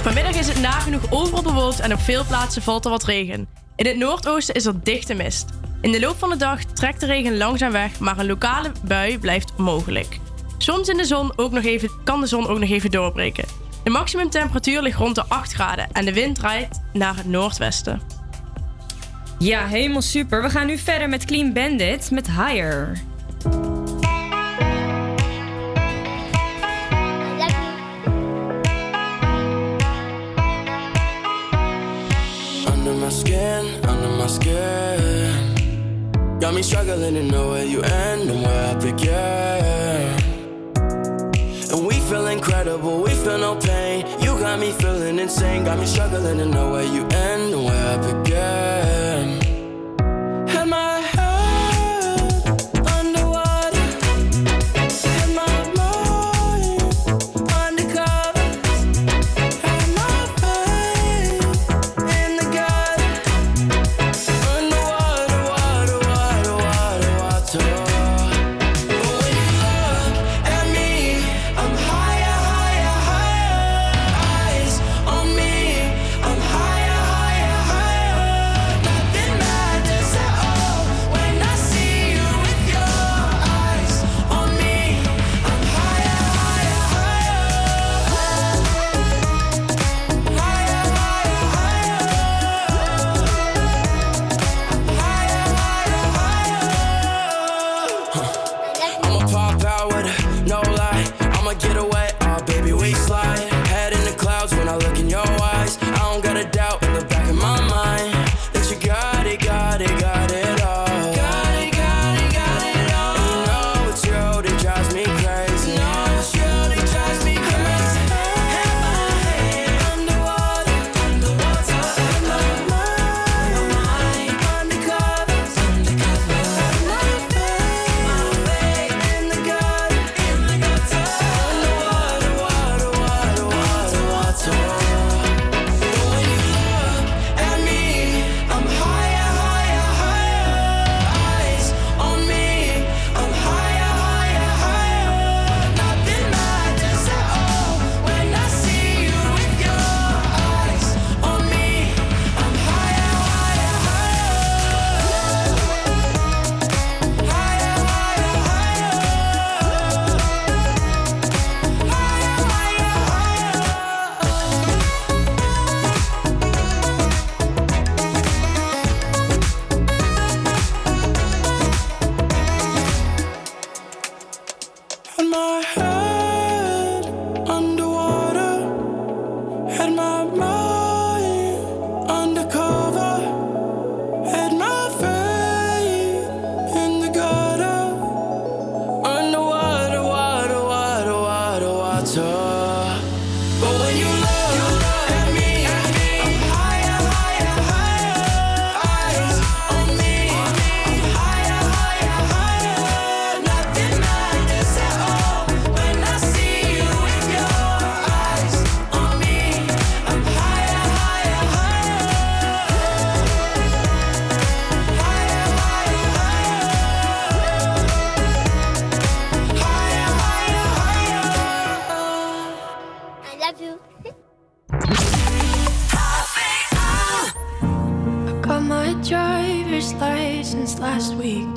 Vanmiddag is het nagenoeg overal bewolkt en op veel plaatsen valt er wat regen. In het noordoosten is er dichte mist. In de loop van de dag trekt de regen langzaam weg, maar een lokale bui blijft mogelijk. Soms in de zon ook nog even, kan de zon ook nog even doorbreken. De maximumtemperatuur ligt rond de 8 graden en de wind draait naar het noordwesten. Ja, helemaal super. We gaan nu verder met Clean Bandit met Higher. Got me struggling to know where you end and where I begin. And we feel incredible, we feel no pain. You got me feeling insane, got me struggling to know where you end and where I begin.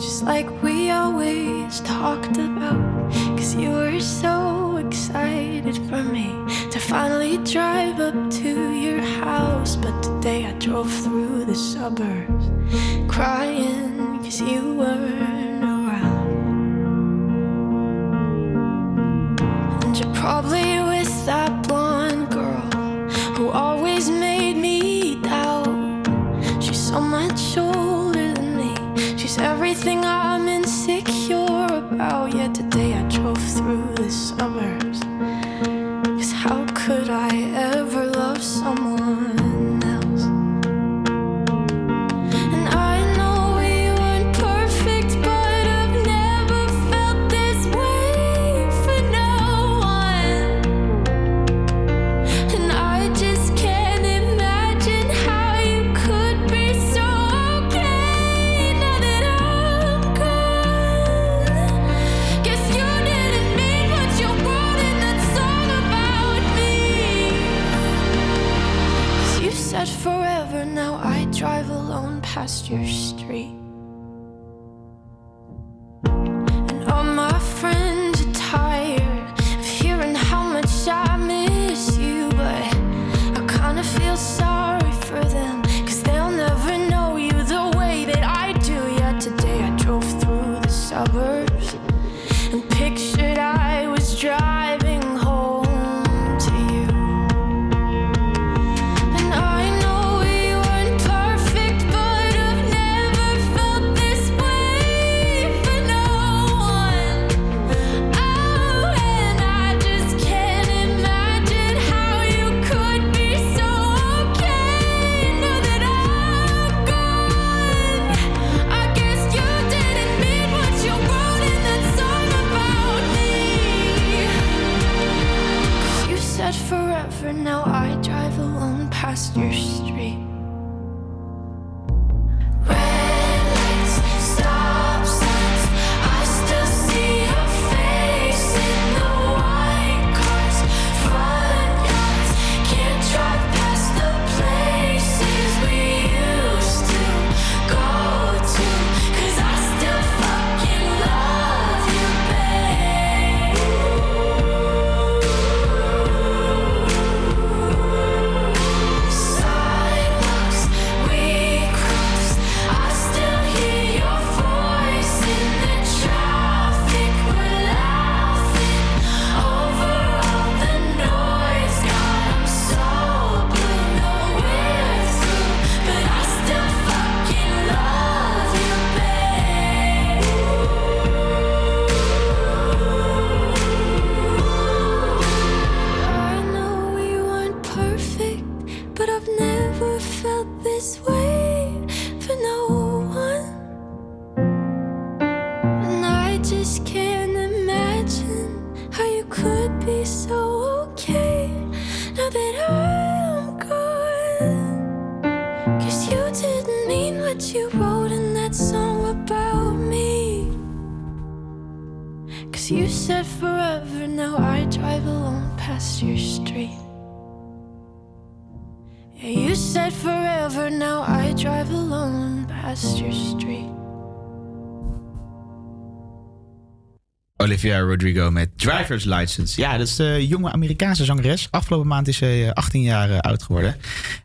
Just like we always talked about. Cause you were so excited for me to finally drive up to your house. But today I drove through the suburbs crying cause you weren't through the suburbs. Cause how could I ever Olivia Rodrigo met Driver's License. Ja, dat is de jonge Amerikaanse zangeres. Afgelopen maand is ze eh, 18 jaar eh, oud geworden.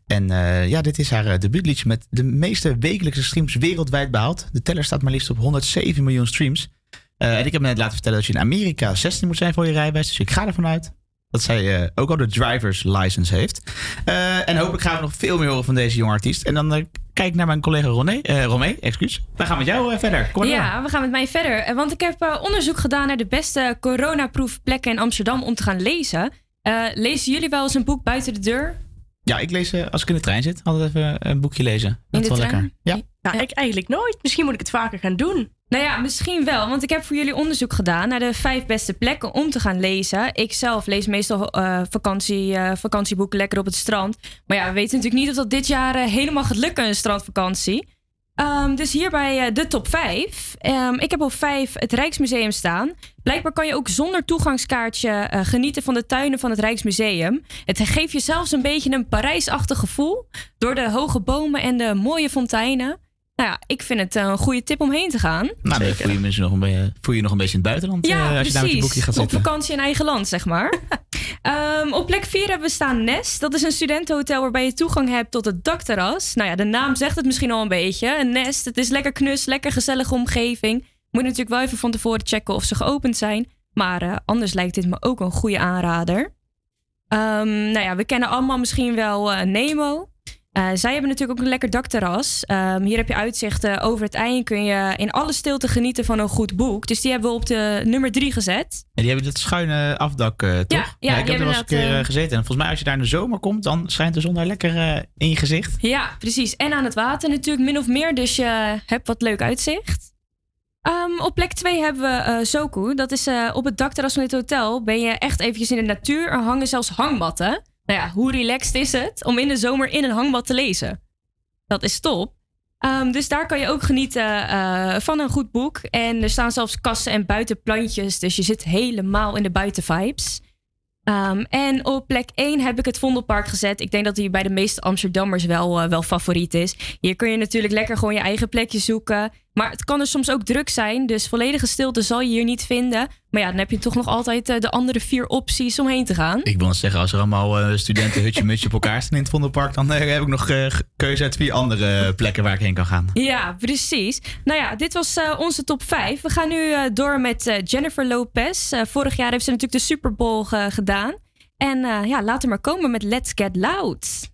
En eh, ja, dit is haar debuutliedje met de meeste wekelijkse streams wereldwijd behaald. De teller staat maar liefst op 107 miljoen streams. En ik heb net laten vertellen dat je in Amerika 16 moet zijn voor je rijbewijs. Dus ik ga ervan uit dat zij eh, ook al de driver's license heeft. Eh, en hopelijk gaan we nog veel meer horen van deze jonge artiest. En dan eh, kijk ik naar mijn collega Roné, eh Romee, excuus. We gaan met jou verder. Kom maar door. Ja, we gaan met mij verder. Want ik heb eh, onderzoek gedaan naar de beste coronaproefplekken in Amsterdam om te gaan lezen. Eh, lezen jullie wel eens een boek buiten de deur? Ja, ik lees als ik in de trein zit altijd even een boekje lezen. Dat is de wel trein? lekker. Ja. Nou, ik eigenlijk nooit. Misschien moet ik het vaker gaan doen. Nou ja, misschien wel. Want ik heb voor jullie onderzoek gedaan naar de vijf beste plekken om te gaan lezen. Ik zelf lees meestal eh, vakantie, eh, vakantieboeken lekker op het strand. Maar ja, we weten natuurlijk niet of dat dit jaar eh, helemaal gaat lukken, een strandvakantie. Ehm, dus hierbij de top 5. ik heb op 5 het Rijksmuseum staan. Blijkbaar kan je ook zonder toegangskaartje genieten van de tuinen van het Rijksmuseum. Het geeft je zelfs een beetje een Parijsachtig gevoel door de hoge bomen en de mooie fonteinen. Nou ja, ik vind het een goede tip om heen te gaan. Nou, dan voel je, mensen nog een beetje, voel je nog een beetje in het buitenland Ja, eh, als je daar met je precies. boekje gaat Op zitten. vakantie in eigen land, zeg maar. Ehm, op plek 4 hebben we staan Nest. Dat is een studentenhotel waarbij je toegang hebt tot het dakterras. Nou ja, de naam zegt het misschien al een beetje. Een nest, het is lekker knus, lekker gezellige omgeving. Moet natuurlijk wel even van tevoren checken of ze geopend zijn. Maar eh, anders lijkt dit me ook een goede aanrader. Ehm, nou ja, we kennen allemaal misschien wel eh, Nemo. Eh, zij hebben natuurlijk ook een lekker dakterras. Ehm, hier heb je uitzichten over het ei en kun je in alle stilte genieten van een goed boek. Dus die hebben we op de nummer 3 gezet. En die hebben dat schuine afdak, eh, toch? ja, ik die heb er wel eens een keer eh, gezeten. En volgens mij als je daar in de zomer komt, dan schijnt de zon daar lekker in je gezicht. Ja, precies. En aan het water natuurlijk min of meer. Dus je hebt wat leuk uitzicht. Ehm, op plek 2 hebben we eh Zoku. Dat is op het dakterras van dit hotel. Ben je echt eventjes in de natuur. Er hangen zelfs hangmatten. Nou ja, hoe relaxed is het om in de zomer in een hangmat te lezen? Dat is top. Ehm, dus daar kan je ook genieten eh, van een goed boek. En er staan zelfs kassen en buitenplantjes. Dus je zit helemaal in de buitenvibes. Ehm, en op plek 1 heb ik het Vondelpark gezet. Ik denk dat die bij de meeste Amsterdammers wel, eh, wel favoriet is. Hier kun je natuurlijk lekker gewoon je eigen plekje zoeken. Maar het kan er soms ook druk zijn. Dus volledige stilte zal je hier niet vinden. Maar ja, dan heb je toch nog altijd eh, de andere vier opties om heen te gaan. Ik wil eens zeggen, als er allemaal eh, studenten hutje mutje op elkaar staan in het Vondelpark, dan eh, heb ik nog keuze uit vier andere plekken waar ik heen kan gaan. Ja, precies. Nou ja, dit was eh, onze top 5. We gaan nu eh, door met Jennifer Lopez. Eh, vorig jaar heeft ze natuurlijk de Super Bowl ge- gedaan. En eh, ja, laten we maar komen met Let's Get Loud.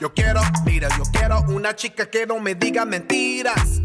Yo quiero, mira, yo quiero una chica que no me diga mentiras.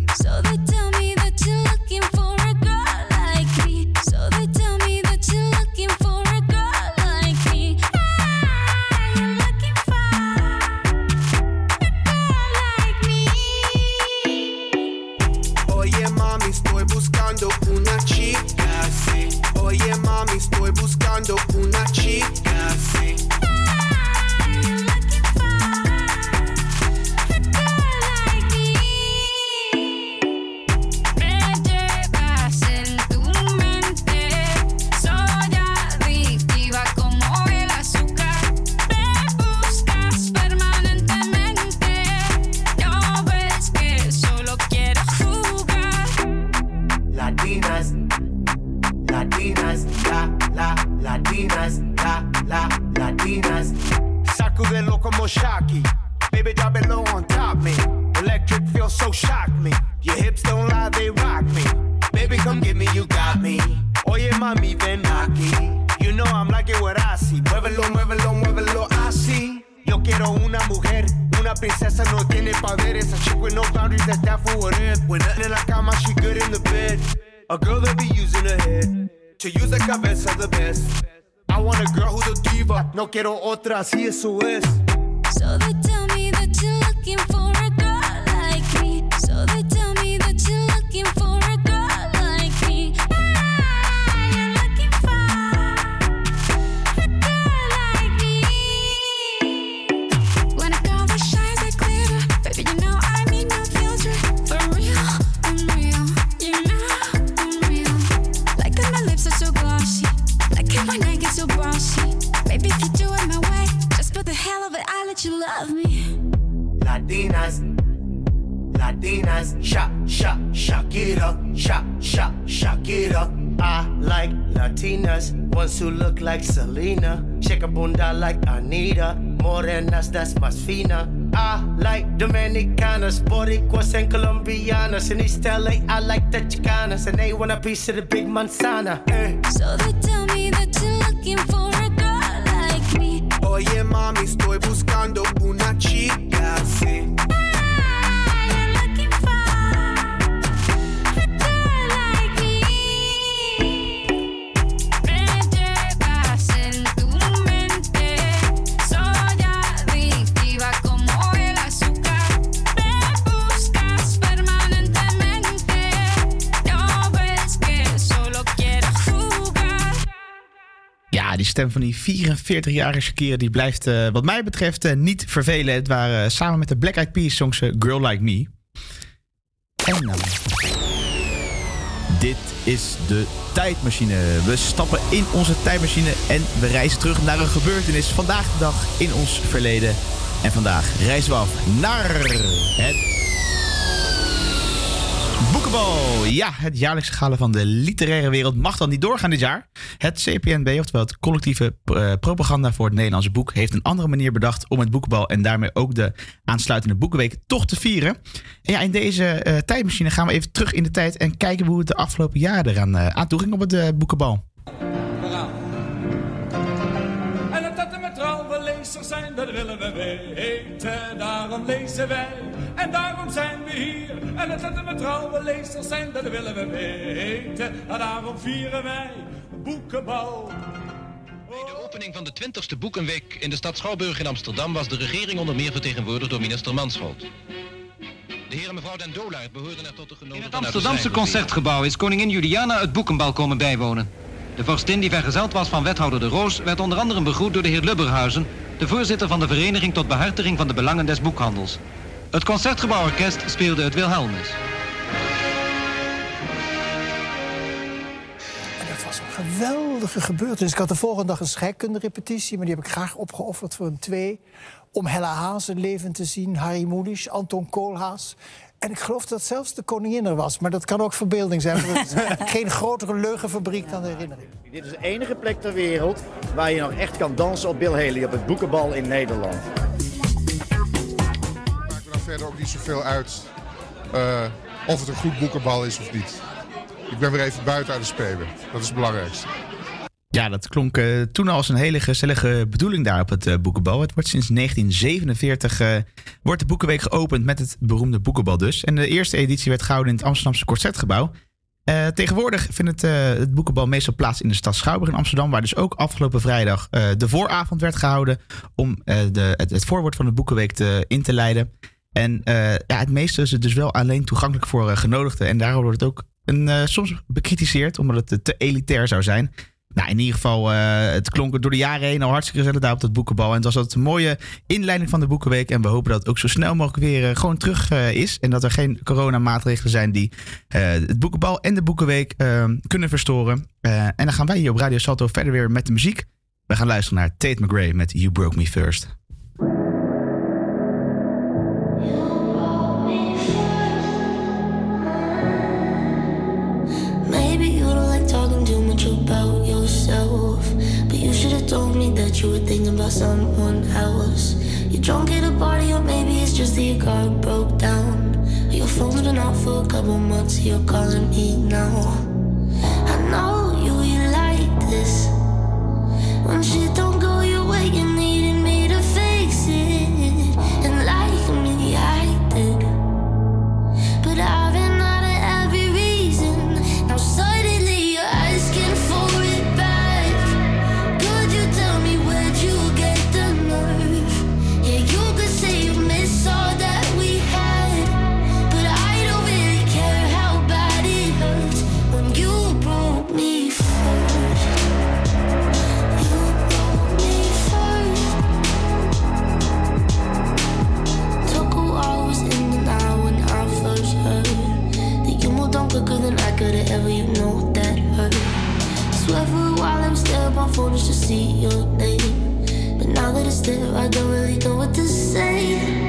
No quiero otra, así eso es. So who look like Selena, shake a bunda like Anita, morenas that's más fina. I like Dominicanas, Boricuas and Colombianas. In East LA, I like the Chicanas, and they want a piece of the big manzana. Eh. So they tell me that you're looking for a girl like me. Oye, mami, estoy buscando una chica, stem van die 44-jarige Shakira die blijft eh, wat mij betreft eh, niet vervelen. Het waren eh, samen met de Black Eyed Peas songs Girl Like Me. En. Dit is de tijdmachine. We stappen in onze tijdmachine en we reizen terug naar een gebeurtenis vandaag de dag in ons verleden. En vandaag reizen we af naar het Boekenbal. Ja, het jaarlijkse gala van de literaire wereld mag dan niet doorgaan dit jaar. Het CPNB, oftewel het collectieve eh, propaganda voor het Nederlandse boek, heeft een andere manier bedacht om het boekenbal en daarmee ook de aansluitende boekenweek toch te vieren. En ja, in deze eh, tijdmachine gaan we even terug in de tijd en kijken hoe het de afgelopen jaren eraan eh, aan toe ging op het boekenbal. Lezers zijn, dat willen we weten. Daarom lezen wij en daarom zijn we hier. En het dat we met trouwe lezers zijn, dat willen we weten. En daarom vieren wij boekenbal. Bij de opening van de 20e Boekenweek in de stad Schouwburg in Amsterdam was de regering onder meer vertegenwoordigd door minister Mansholt. De heer en mevrouw Den Dolaert behoorden er tot de genodigden. In het Amsterdamse concertgebouw is koningin Juliana het boekenbal komen bijwonen. De vorstin die vergezeld was van wethouder De Roos werd onder andere begroet door de heer Lubberhuizen, de voorzitter van de Vereniging tot Behartiging van de Belangen des Boekhandels. Het Concertgebouworkest speelde het Wilhelmus. Dat was een geweldige gebeurtenis. Ik had de volgende dag een scheikunderepetitie, maar die heb ik graag opgeofferd voor een twee. Om Hella Haas in leven te zien, Harry Mulisch, Anton Koolhaas. En ik geloof dat zelfs de koningin er was. Maar dat kan ook verbeelding zijn. want het is geen grotere leugenfabriek dan de herinnering. Dit is de enige plek ter wereld waar je nog echt kan dansen op Bill Haley, op het boekenbal in Nederland. maakt me dan verder ook niet zoveel uit eh, of het een goed boekenbal is of niet. Ik ben weer even buiten uit de spelen. Dat is het belangrijkste. Ja, dat klonk eh, toen al als een hele gezellige bedoeling daar op het eh, Boekenbal. Het wordt sinds 1947 eh, wordt de Boekenweek geopend met het beroemde Boekenbal dus. En de eerste editie werd gehouden in het Amsterdamse Concertgebouw. Eh, tegenwoordig vindt het, het Boekenbal meestal plaats in de stad Schouwburg in Amsterdam, waar dus ook afgelopen vrijdag de vooravond werd gehouden om de, het, voorwoord van de Boekenweek te, in te leiden. En ja, het meeste is het dus wel alleen toegankelijk voor genodigden. En daarom wordt het ook een, soms bekritiseerd, omdat het te elitair zou zijn. Nou, in ieder geval, eh, het klonk door de jaren heen al hartstikke gezellig daar op dat boekenbal. En het was altijd een mooie inleiding van de Boekenweek. En we hopen dat het ook zo snel mogelijk weer eh, gewoon terug eh, is. En dat er geen coronamaatregelen zijn die het boekenbal en de Boekenweek eh, kunnen verstoren. En dan gaan wij hier op Radio Salto verder weer met de muziek. We gaan luisteren naar Tate McRae met You Broke Me First. Told me that you were thinking about someone else. You're drunk at a party, or maybe it's just that your car broke down. Your phone's been off for a couple months, you're calling me now. I know you, you like this. When shit don't go your way, you phone just to see your name. But now that it's there, I don't really know what to say.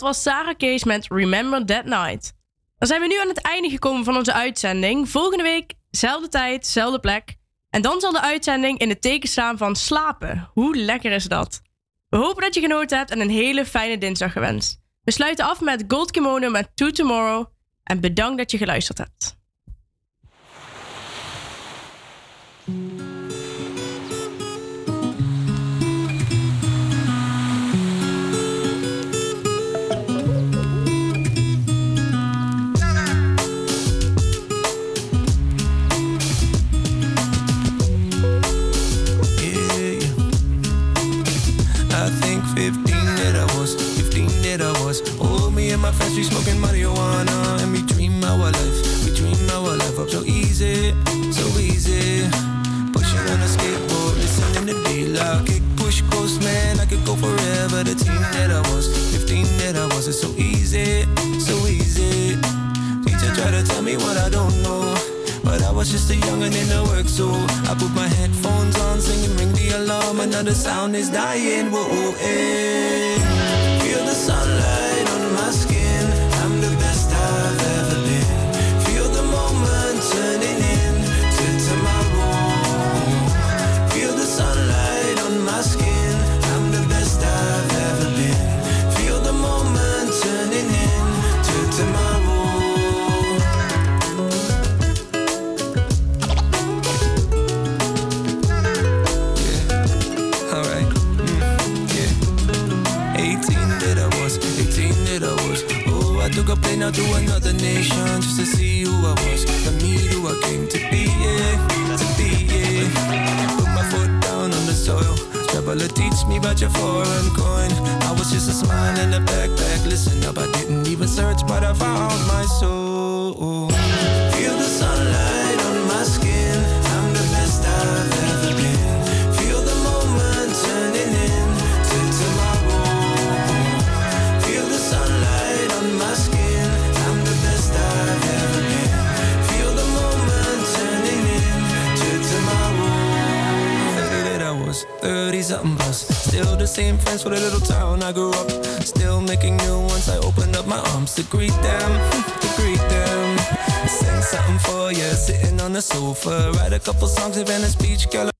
Was Sarah Case met Remember That Night. Dan zijn we nu aan het einde gekomen van onze uitzending. Volgende week, zelfde tijd, zelfde plek. En dan zal de uitzending in het teken staan van slapen. Hoe lekker is dat? We hopen dat je genoten hebt en een hele fijne dinsdag gewenst. We sluiten af met Gold Kimono met To Tomorrow. En bedankt dat je geluisterd hebt. My friends, we smoking marijuana. And we dream our life, we dream our life up so easy, so easy. Pushing on a skateboard, listening to D-Lock. Kick, push, coast, man, I could go forever. The team that I was, 15 that I was. It's so easy, so easy. Teacher try to tell me what I don't know. But I was just a youngin' in the work, so I put my headphones on, singing ring the alarm, another sound is dying. Whoa, eh. Feel the sunlight on my skin. A plane out to another nation just to see who I was, to meet who I came to be, yeah, to be, yeah. Put my foot down on the soil. Traveler teach me about your foreign coin. I was just a smile in a backpack. Listen up, I didn't even search, but I found my soul. Feel the sunlight on my skin. 30 something plus. Still the same friends for the little town I grew up. Still making new ones. I opened up my arms to greet them, to greet them. Sing something for you, sitting on the sofa. Write a couple songs, even a speech, girl.